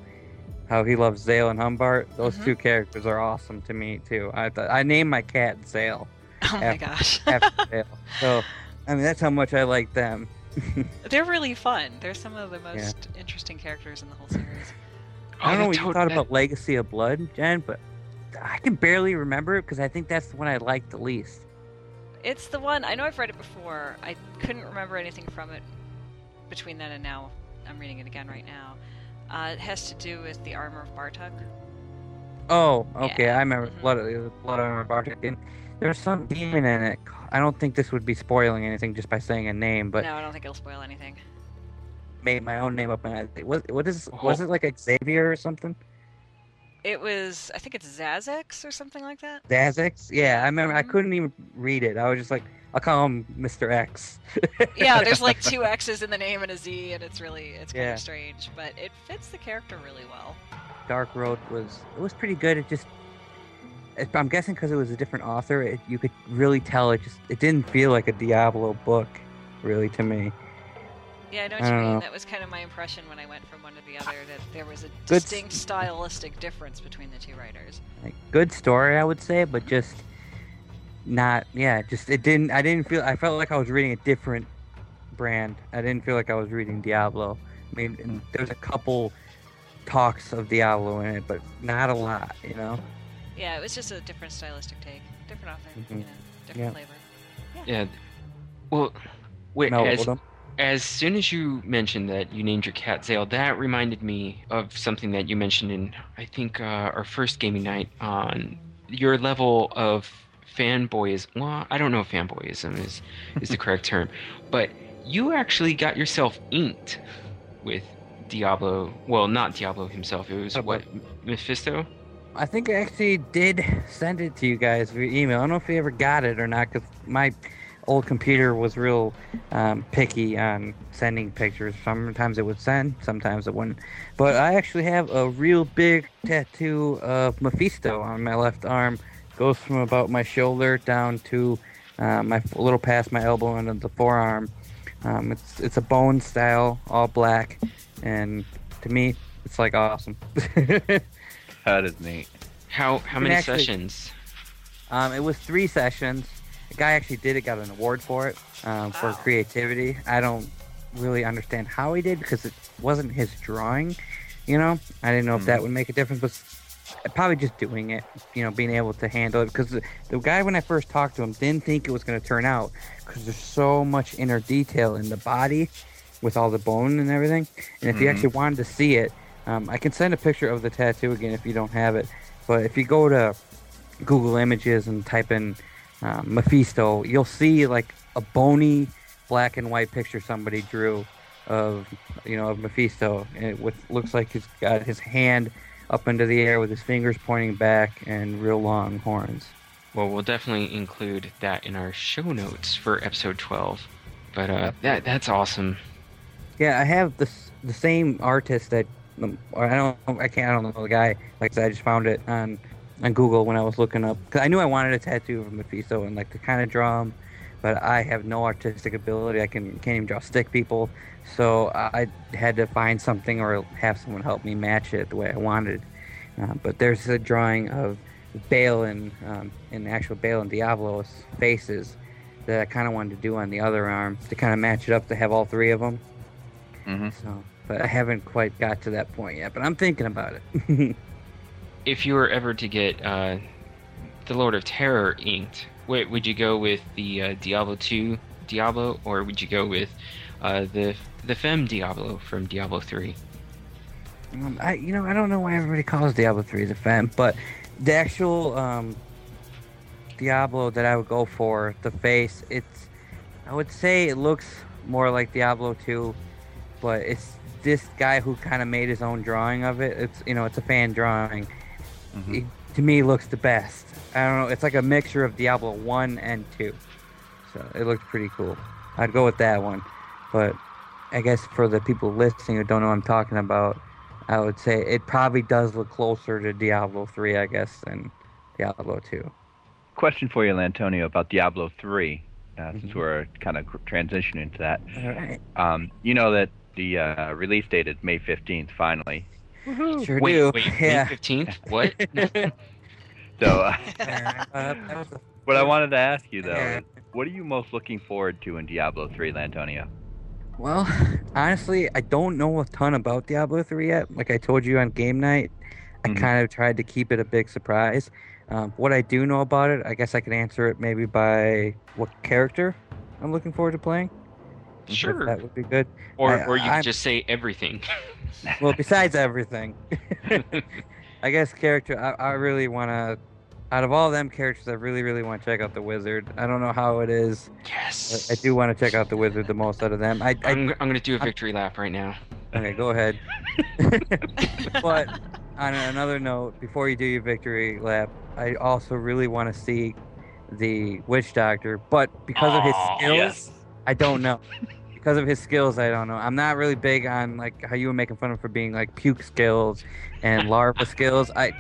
how he loves Zayl and Humbart. Those Mhm. two characters are awesome to me too. I th- I named my cat Zayl Oh my After- gosh. after Zayl, so I mean that's how much I like them. They're really fun. They're some of the most interesting characters in the whole series. I don't know Oh, what you thought about Legacy of Blood, Jen, but I can barely remember it because I think that's the one I liked the least. It's the one I know I've read it before. I couldn't remember anything from it between then and now. I'm reading it again right now. Uh, it has to do with the armor of Bartuc. Oh, okay, Yeah, I remember mhm. Blood, uh, Blood Armor Bartuc. And there's some demon in it. I don't think this would be spoiling anything just by saying a name, but no, I don't think it'll spoil anything. made my own name up. And I, what, what is Oh. was it like Xavier or something? It was, I think it's Xazax or something like that. Dazix? Yeah, I remember. I Mhm. couldn't even read it. I was just like, I'll call him Mr. X. yeah, there's like two X's in the name and a Z, and it's really it's kind Yeah. of strange, but it fits the character really well. Dark Road was it was pretty good. It just it, I'm guessing because it was a different author, it, you could really tell it just it didn't feel like a Diablo book, really to me. Yeah, I know what I you mean. know. That was kind of my impression when I went from one to the other. That there was a Good distinct stylistic difference between the two writers. Like good story, I would say, but mm-hmm. just not yeah. Just it didn't. I didn't feel. I felt like I was reading a different brand. I didn't feel like I was reading Diablo. I mean, mm-hmm. there's a couple talks of Diablo in it, but not a lot. You know. Yeah, it was just a different stylistic take, different author, Mhm. you know, different Yeah. flavor. Yeah. Well, wait. No, as, as soon as you mentioned that you named your cat Zayl, that reminded me of something that you mentioned in I think uh, our first gaming night on your level of fanboyism. Well, I don't know if fanboyism is is the correct term, but you actually got yourself inked with Diablo. Well, not Diablo himself. It was Oh, what Mephisto. I think I actually did send it to you guys via email. I don't know if you ever got it or not, because my old computer was real um, picky on sending pictures. Sometimes it would send, sometimes it wouldn't. But I actually have a real big tattoo of Mephisto on my left arm. Goes from about my shoulder down to uh, my a little past my elbow and the forearm. Um, it's it's a bone style, all black, and to me, it's like awesome. That is neat. How how many actually- sessions? Um, it was three sessions. The guy actually did it, got an award for it, um, for Wow. creativity. I don't really understand how he did because it wasn't his drawing. You know, I didn't know if that would make a difference, but s- probably just doing it. You know, being able to handle it because the, the guy when I first talked to him didn't think it was going to turn out because there's so much inner detail in the body with all the bone and everything. And if you Mhm. actually wanted to see it, um, I can send a picture of the tattoo again if you don't have it. But if you go to Google Images and type in um, Mephisto, you'll see like a bony black and white picture somebody drew of you know of Mephisto, and it with looks like he's got his hand up into the air with his fingers pointing back and real long horns. Well, we'll definitely include that in our show notes for episode 12. But uh, that that's awesome. Yeah, I have this the same artist that I don't I can't I don't know the guy. Like I said, I just found it on on Google when I was looking up because I knew I wanted a tattoo of Mephisto and like to kind of draw him, but I have no artistic ability. I can can't even draw stick people, so I had to find something or have someone help me match it the way I wanted. Uh, but there's a drawing of Baal and um, in actual Baal and Diablo's faces that I kind of wanted to do on the other arm to kind of match it up to have all three of them. hmm So, but I haven't quite got to that point yet. But I'm thinking about it. If you were ever to get uh, the Lord of Terror inked, wait, would you go with the uh, Diablo 2 Diablo, or would you go with uh, the the Femme Diablo from Diablo 3? um, I, you know, I don't know why everybody calls Diablo 3 the femme, but the actual um, Diablo that I would go for, the face, it's, I would say it looks more like Diablo 2, but it's this guy who kind of made his own drawing of it. It's, you know, it's a fan drawing. Mhm. It, to me, looks the best. I don't know. It's like a mixture of Diablo 1 and 2. So it looks pretty cool. I'd go with that one. But I guess for the people listening who don't know what I'm talking about, I would say it probably does look closer to Diablo 3, I guess, than Diablo 2. Question for you, Antonio, about Diablo 3, uh, since Mhm. we're kind of transitioning to that. All right. Um, you know that the uh, release date is May 15th, finally. Sure wait, do. wait, yeah. May 15th? What? So, uh, Yeah, that was the what I wanted to ask you, though, is what are you most looking forward to in Diablo 3, Lantonio? Well, honestly, I don't know a ton about Diablo 3 yet. Like I told you on game night, I Mhm. kind of tried to keep it a big surprise. Um, what I do know about it, I guess I can answer it maybe by what character I'm looking forward to playing. Sure. That would be good. Or I- or you could just say everything. Well, besides everything, I guess character. I, I really want to. Out of all them characters, I really, really want to check out the wizard. I don't know how it is. yes. I, I do want to check out the wizard the most out of them. I, I I'm, I'm gonna do a victory lap right now. okay, go ahead. but on another note, before you do your victory lap, I also really want to see the witch doctor. But because of his skills, yes. I don't know. Because of his skills, I don't know. I'm not really big on like how you were making fun of him for being like puke skills and larva skills. I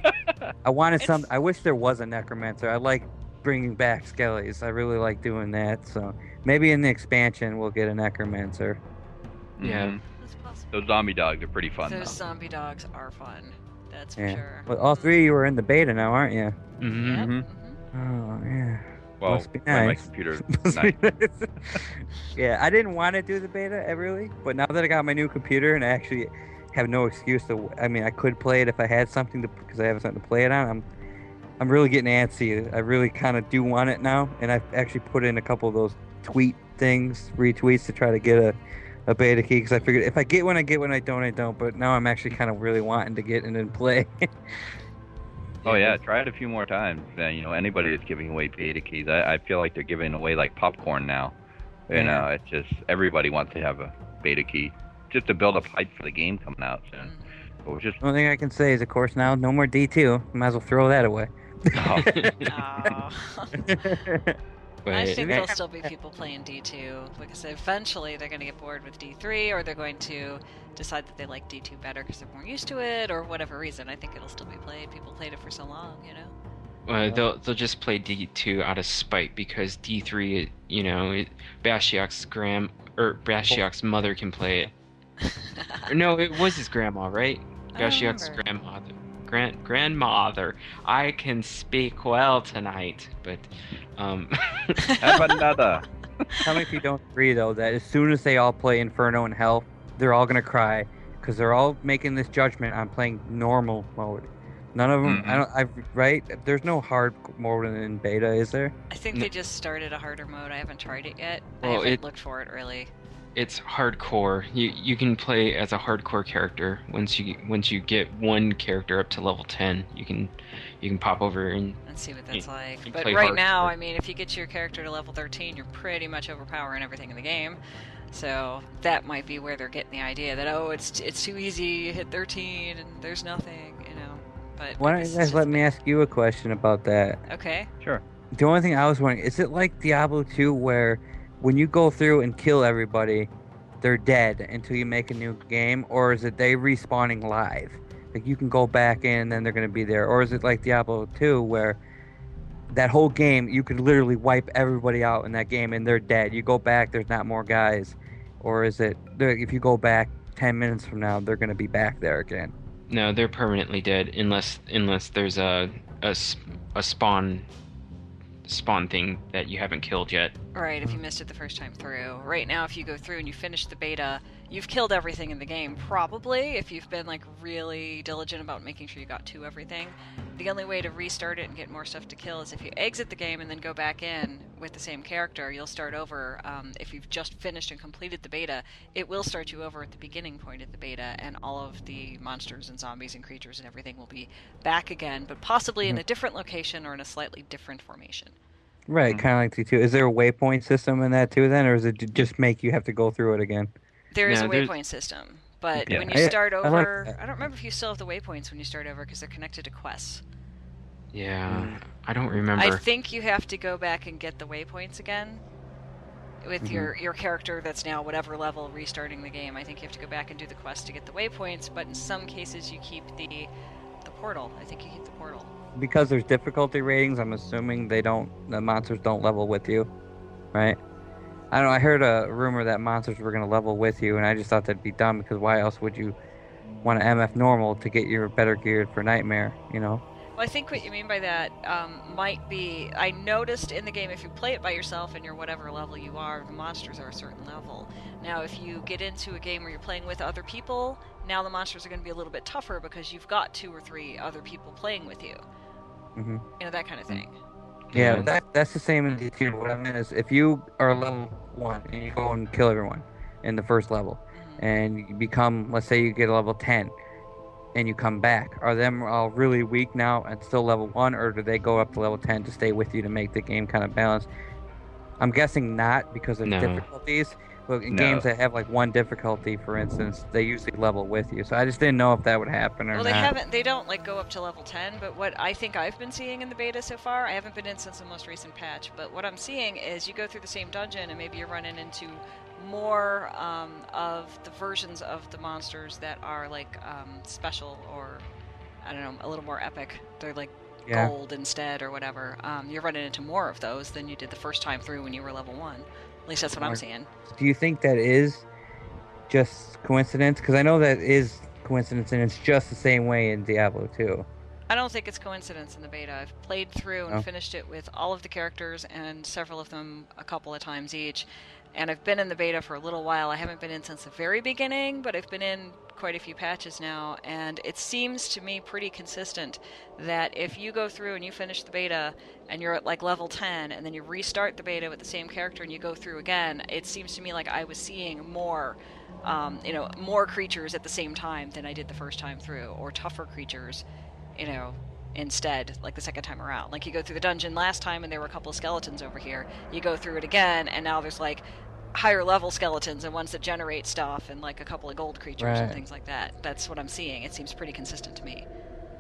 I wanted some. I wish there was a necromancer. I like bringing back skellies. I really like doing that. So maybe in the expansion we'll get a necromancer. Yeah. Mhm. Those zombie dogs are pretty fun Those though. zombie dogs are fun. That's for Yeah. sure. But all three of you are in the beta now, aren't you? hmm Yep, Mhm. mhm. Oh yeah. Well, Must be when my nice. computer. Nice. nice. yeah, I didn't want to do the beta uh, really, but now that I got my new computer and I actually have no excuse to. I mean, I could play it if I had something to because I have something to play it on. I'm I'm really getting antsy. I really kind of do want it now, and I've actually put in a couple of those tweet things, retweets to try to get a, a beta key because I figured if I get one, I get one. I don't, I don't. But now I'm actually kind of really wanting to get in and play. Oh yeah, try it a few more times. Uh, you know, anybody that's giving away beta keys, I, I feel like they're giving away like popcorn now. You Yeah. know, it's just everybody wants to have a beta key just to build up hype for the game coming out soon. Mhm. But we're just The only thing I can say is, of course, now no more D2. Might as well throw that away. oh, Aw. I think there'll still be people playing D2 because eventually they're going to get bored with D3 or they're going to decide that they like D2 better because they're more used to it or whatever reason. I think it'll still be played. People played it for so long, you know? uh, they'll they'll just play D two out of spite because D three, you know, it, Bashiok's gram or Bashiok's mother can play it. No, it was his grandma, right? Bashiok's remember. Grandmother. Grand grandmother. I can speak well tonight, but um have another. Tell me if you don't agree, though, that as soon as they all play Inferno and Hell, they're all gonna cry because they're all making this judgment on playing normal mode. None of them. I Mhm. don't. I right. There's no hard mode in beta, is there? I think No. they just started a harder mode. I haven't tried it yet. I haven't it- looked for it really. It's hardcore. You you can play as a hardcore character. Once you once you get one character up to level ten, you can you can pop over and and see what that's like. you But play right now. I mean, if you get your character to level 13, you're pretty much overpowering everything in the game. So that might be where they're getting the idea that oh, it's it's too easy. You hit 13 and there's nothing, you know. But Why don't you guys let me ask you a question about that? Okay. Sure. The only thing I was wondering is it like Diablo 2 where when you go through and kill everybody, they're dead until you make a new game, or is it they respawning live? Like you can go back in and then they're gonna be there, or is it like Diablo 2 where that whole game you could literally wipe everybody out in that game and they're dead. You go back, there's not more guys, or is it if you go back 10 minutes from now, they're gonna be back there again? no, they're permanently dead unless unless there's a a, a spawn spawn thing that you haven't killed yet. Right, if you missed it the first time through. Right now, if you go through and you finish the beta, you've killed everything in the game, probably, if you've been like really diligent about making sure you got to everything. The only way to restart it and get more stuff to kill is if you exit the game and then go back in with the same character. You'll start over. Um, if you've just finished and completed the beta, it will start you over at the beginning point of the beta, and all of the monsters and zombies and creatures and everything will be back again, but possibly in a different location or in a slightly different formation. Right, kind of like the two. Is there a waypoint system in that too, then, or is it just make you have to go through it again? There is No, a there's- waypoint system, but Yeah. when you I- start I like over. I don't remember if you still have the waypoints when you start over because they're connected to quests. Yeah, I don't remember. I think you have to go back and get the waypoints again with Mm-hmm. your your character that's now whatever level restarting the game. I think you have to go back and do the quest to get the waypoints, but in some cases you keep the the portal. I think you keep the portal. Because there's difficulty ratings, I'm assuming they don't. The monsters don't level with you, right? I don't know. I heard a rumor that monsters were gonna level with you, and I just thought that'd be dumb because why else would you want to MF normal to get your better geared for nightmare? You know? Well, I think what you mean by that um, might be I noticed in the game if you play it by yourself and you're whatever level you are, the monsters are a certain level. Now, if you get into a game where you're playing with other people, now the monsters are going to be a little bit tougher because you've got two or three other people playing with you. Hmm You know, that kind of thing. Yeah, Yeah. that, that's the same in D2. What I meant is if you are level one and you go and kill everyone in the first level, Mhm. and you become, let's say you get a level 10, and you come back, are them all really weak now and still level one, or do they go up to level 10 to stay with you to make the game kind of balanced? I'm guessing not because of No. difficulties. But in No. games that have like one difficulty, for instance, they usually level with you. So I just didn't know if that would happen or Well, not. they haven't. They don't like go up to level 10. But what I think I've been seeing in the beta so far, I haven't been in since the most recent patch. But what I'm seeing is you go through the same dungeon and maybe you're running into more um, of the versions of the monsters that are like um, special or I don't know, a little more epic. They're like Yeah. gold instead or whatever. Um, you're running into more of those than you did the first time through when you were level one. At least that's what I'm seeing. Do you think that is just coincidence? Because I know that is coincidence, and it's just the same way in Diablo 2. I don't think it's coincidence in the beta. I've played through and Oh. finished it with all of the characters and several of them a couple of times each. And I've been in the beta for a little while. I haven't been in since the very beginning, but I've been in quite a few patches now. And it seems to me pretty consistent that if you go through and you finish the beta and you're at like level 10 and then you restart the beta with the same character and you go through again, it seems to me like I was seeing more. Um, you know, more creatures at the same time than I did the first time through, or tougher creatures you know, instead, like the second time around. Like you go through the dungeon last time and there were a couple of skeletons over here. You go through it again and now there's like higher level skeletons and ones that generate stuff and like a couple of gold creatures and things like that. That's what I'm seeing. It seems pretty consistent to me.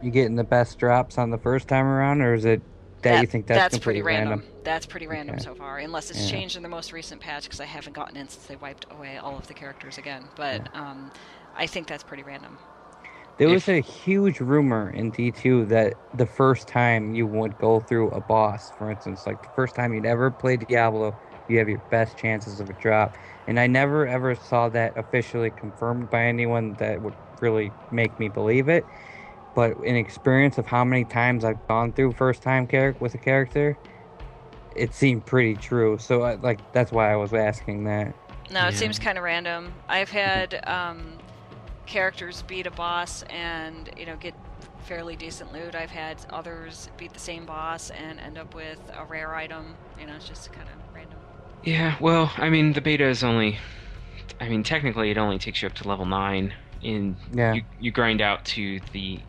You getting the best drops on the first time around, or is it that, you think that's, pretty completely random. That's pretty random Okay. so far, unless it's Yeah. changed in the most recent patch because I haven't gotten in since they wiped away all of the characters again. But um, I think that's pretty random. There If- was a huge rumor in D2 that the first time you would go through a boss, for instance, like the first time you'd ever played Diablo, you have your best chances of a drop. And I never ever saw that officially confirmed by anyone that would really make me believe it. But in experience of how many times I've gone through first time char- with a character, it seemed pretty true. So I, like that's why I was asking that. No, Yeah. it seems kind of random. I've had um, characters beat a boss and you know get fairly decent loot. I've had others beat the same boss and end up with a rare item. You know, it's just kind of random. Yeah, well, I mean, the beta is only. I mean, technically, it only takes you up to level 9. In Yeah. you, you grind out to the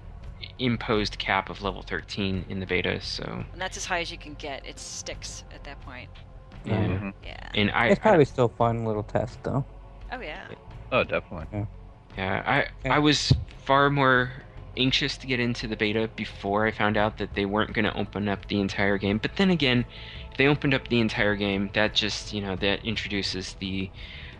imposed cap of level 13 in the beta, so. And that's as high as you can get. It sticks at that point. Yeah. Mhm. Yeah. And I. It's probably still fun little test though. Oh yeah. Oh, definitely. Yeah, I Okay. I was far more anxious to get into the beta before I found out that they weren't going to open up the entire game. But then again, if they opened up the entire game, that just you know that introduces the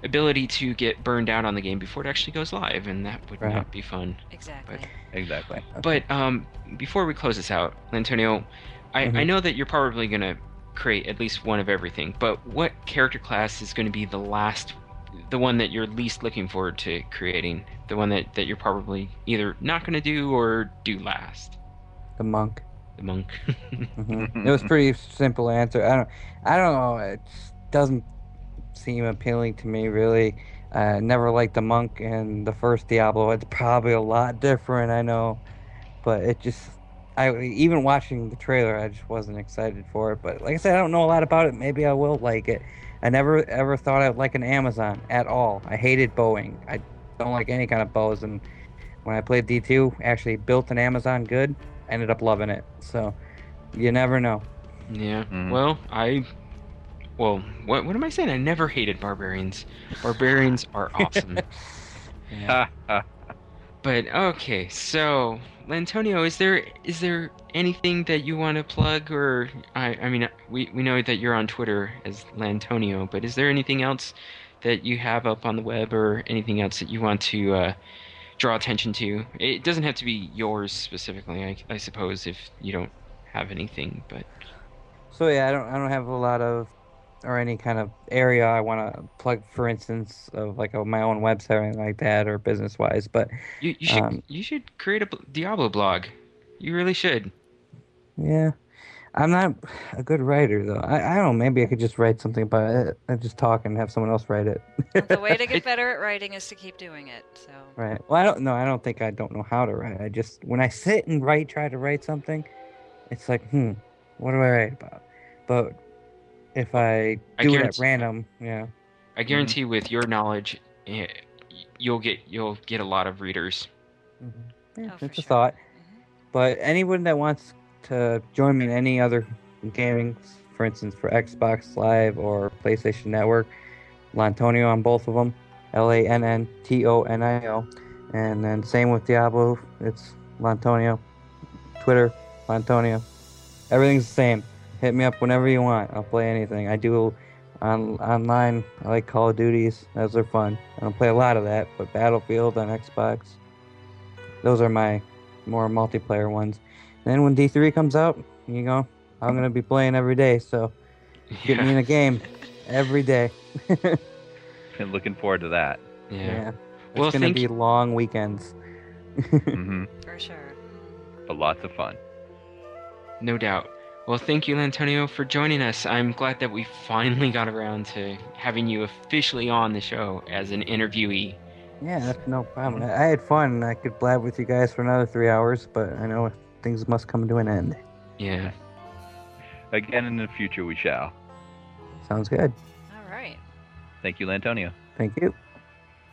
ability to get burned out on the game before it actually goes live, and that would Right. not be fun. Exactly. Exactly. But um, before we close this out, Antonio, I, I Mhm. know that you're probably going to create at least one of everything, but what character class is going to be the last, the one that you're least looking forward to creating? The one that, that you're probably either not going to do or do last? The monk. The monk. hmm It was pretty simple answer. I don't, I don't know. It doesn't seem appealing to me really. I never liked the monk in the first Diablo. It's probably a lot different, I know, but it just, I even watching the trailer, I just wasn't excited for it. But like I said, I don't know a lot about it. Maybe I will like it. I never ever thought I'd like an Amazon at all. I hated bowing. I don't like any kind of bows. And when I played D2, actually built an Amazon good. Ended up loving it. So you never know. yeah. Mhm. Well, I. Well, what, what am I saying? I never hated barbarians. Barbarians are awesome. Ha, ha. But okay, so Lantonio, is there is there anything that you want to plug, or I I mean we we know that you're on Twitter as Lantonio, but is there anything else that you have up on the web, or anything else that you want to uh, draw attention to? It doesn't have to be yours specifically, I, I suppose, if you don't have anything. But So yeah, I don't I don't have a lot of or any kind of area I want to plug, for instance, of like a, my own website or anything like that, or business wise. But you you should Um, you should create a Diablo blog. You really should. Yeah. I'm not a good writer though. I, I don't know. Maybe I could just write something about it and just talk and have someone else write it. the way to get better at writing is to keep doing it. So right. Well, I don't know. I don't think I don't know how to write. I just when I sit and write, try to write something, it's like, hmm, what do I write about? But if I I do it at random, yeah, I guarantee with your knowledge, you'll get you'll get a lot of readers. yeah Oh, for it's a sure. thought. Mhm. But anyone that wants to join me in any other gaming, for instance, for Xbox Live or PlayStation Network, Lantonio on both of them, L A N N T O N I O, and then same with Diablo, it's Lantonio, Twitter, Lantonio, everything's the same. Hit me up whenever you want. I'll play anything. I do on online. I like Call of Duties. Those are fun. I don't play a lot of that, but Battlefield on Xbox. Those are my more multiplayer ones. Then when D3 comes out, you know, I'm gonna be playing every day. So get me in a game every day. And looking forward to that. yeah. yeah. Well, it's gonna be you- long weekends. hmm for sure. But lots of fun. No doubt. Well, thank you, Antonio, for joining us. I'm glad that we finally got around to having you officially on the show as an interviewee. Yeah, that's no problem. I I had fun. I could blab with you guys for another three hours, but I know things must come to an end. Yeah. Again in the future we shall. Sounds good. All right. Thank you, Lantonio. Thank you.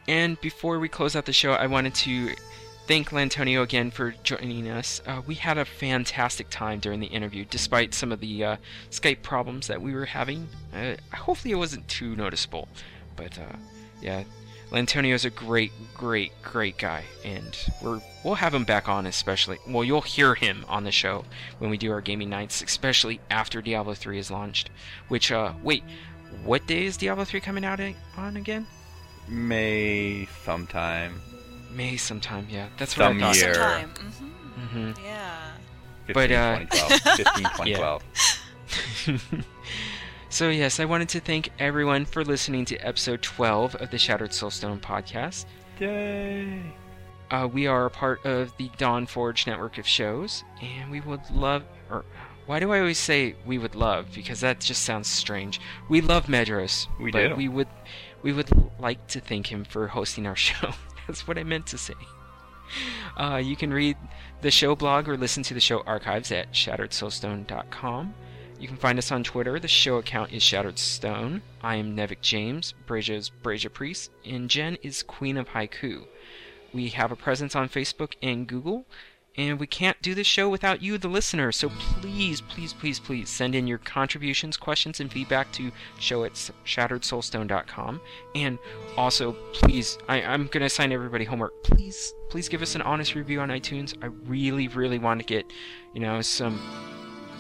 And before we close out the show, I wanted to thank Lantonio again for joining us. Uh, we had a fantastic time during the interview, despite some of the uh, Skype problems that we were having. Uh, hopefully, it wasn't too noticeable. But uh, yeah, Lantonio is a great, great, great guy, and we're we'll have him back on, especially. Well, you'll hear him on the show when we do our gaming nights, especially after Diablo 3 is launched. Which, uh, wait, what day is Diablo 3 coming out on again? May sometime. May sometime, yeah. That's what Some I thought. year. Sometime. hmm hmm Yeah. 15, But, uh, 2012. 15, Yeah. 2012. so, yes, I wanted to thank everyone for listening to episode 12 of the Shattered Soulstone podcast. Yay! Uh, we are a part of the Dawnforge network of shows, and we would love. Or, why do I always say we would love? Because that just sounds strange. We love Medros. We but do. We would, we would like to thank him for hosting our show. That's what I meant to say. Uh, you can read the show blog or listen to the show archives at shatteredsoulstone.com. You can find us on Twitter. The show account is Shattered Stone. I am Nevik James. Brasia is Priest. And Jen is Queen of Haiku. We have a presence on Facebook and Google. And we can't do this show without you, the listener. So please, please, please, please send in your contributions, questions, and feedback to show at shatteredsoulstone.com. And also, please, I, I'm going to assign everybody homework. Please, please give us an honest review on iTunes. I really, really want to get, you know, some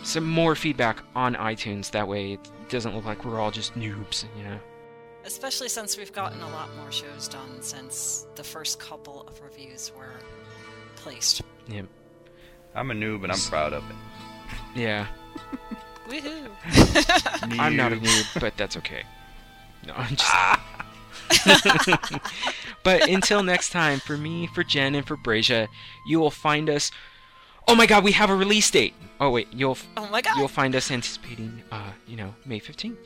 some more feedback on iTunes. That way it doesn't look like we're all just noobs, you know. Especially since we've gotten a lot more shows done since the first couple of reviews were placed. Yep. I'm a noob and I'm proud of it. Yeah. Woohoo! I'm not a noob, but that's okay. No, I'm just. Ah. but until next time, for me, for Jen, and for Brasia, you will find us. Oh my God, we have a release date. Oh wait, you'll Oh my god! you'll find us anticipating, uh, you know, May fifteenth.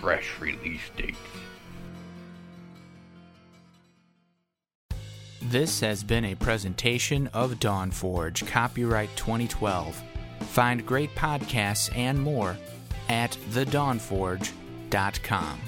Fresh release dates. This has been a presentation of Dawnforge, copyright 2012. Find great podcasts and more at thedawnforge.com.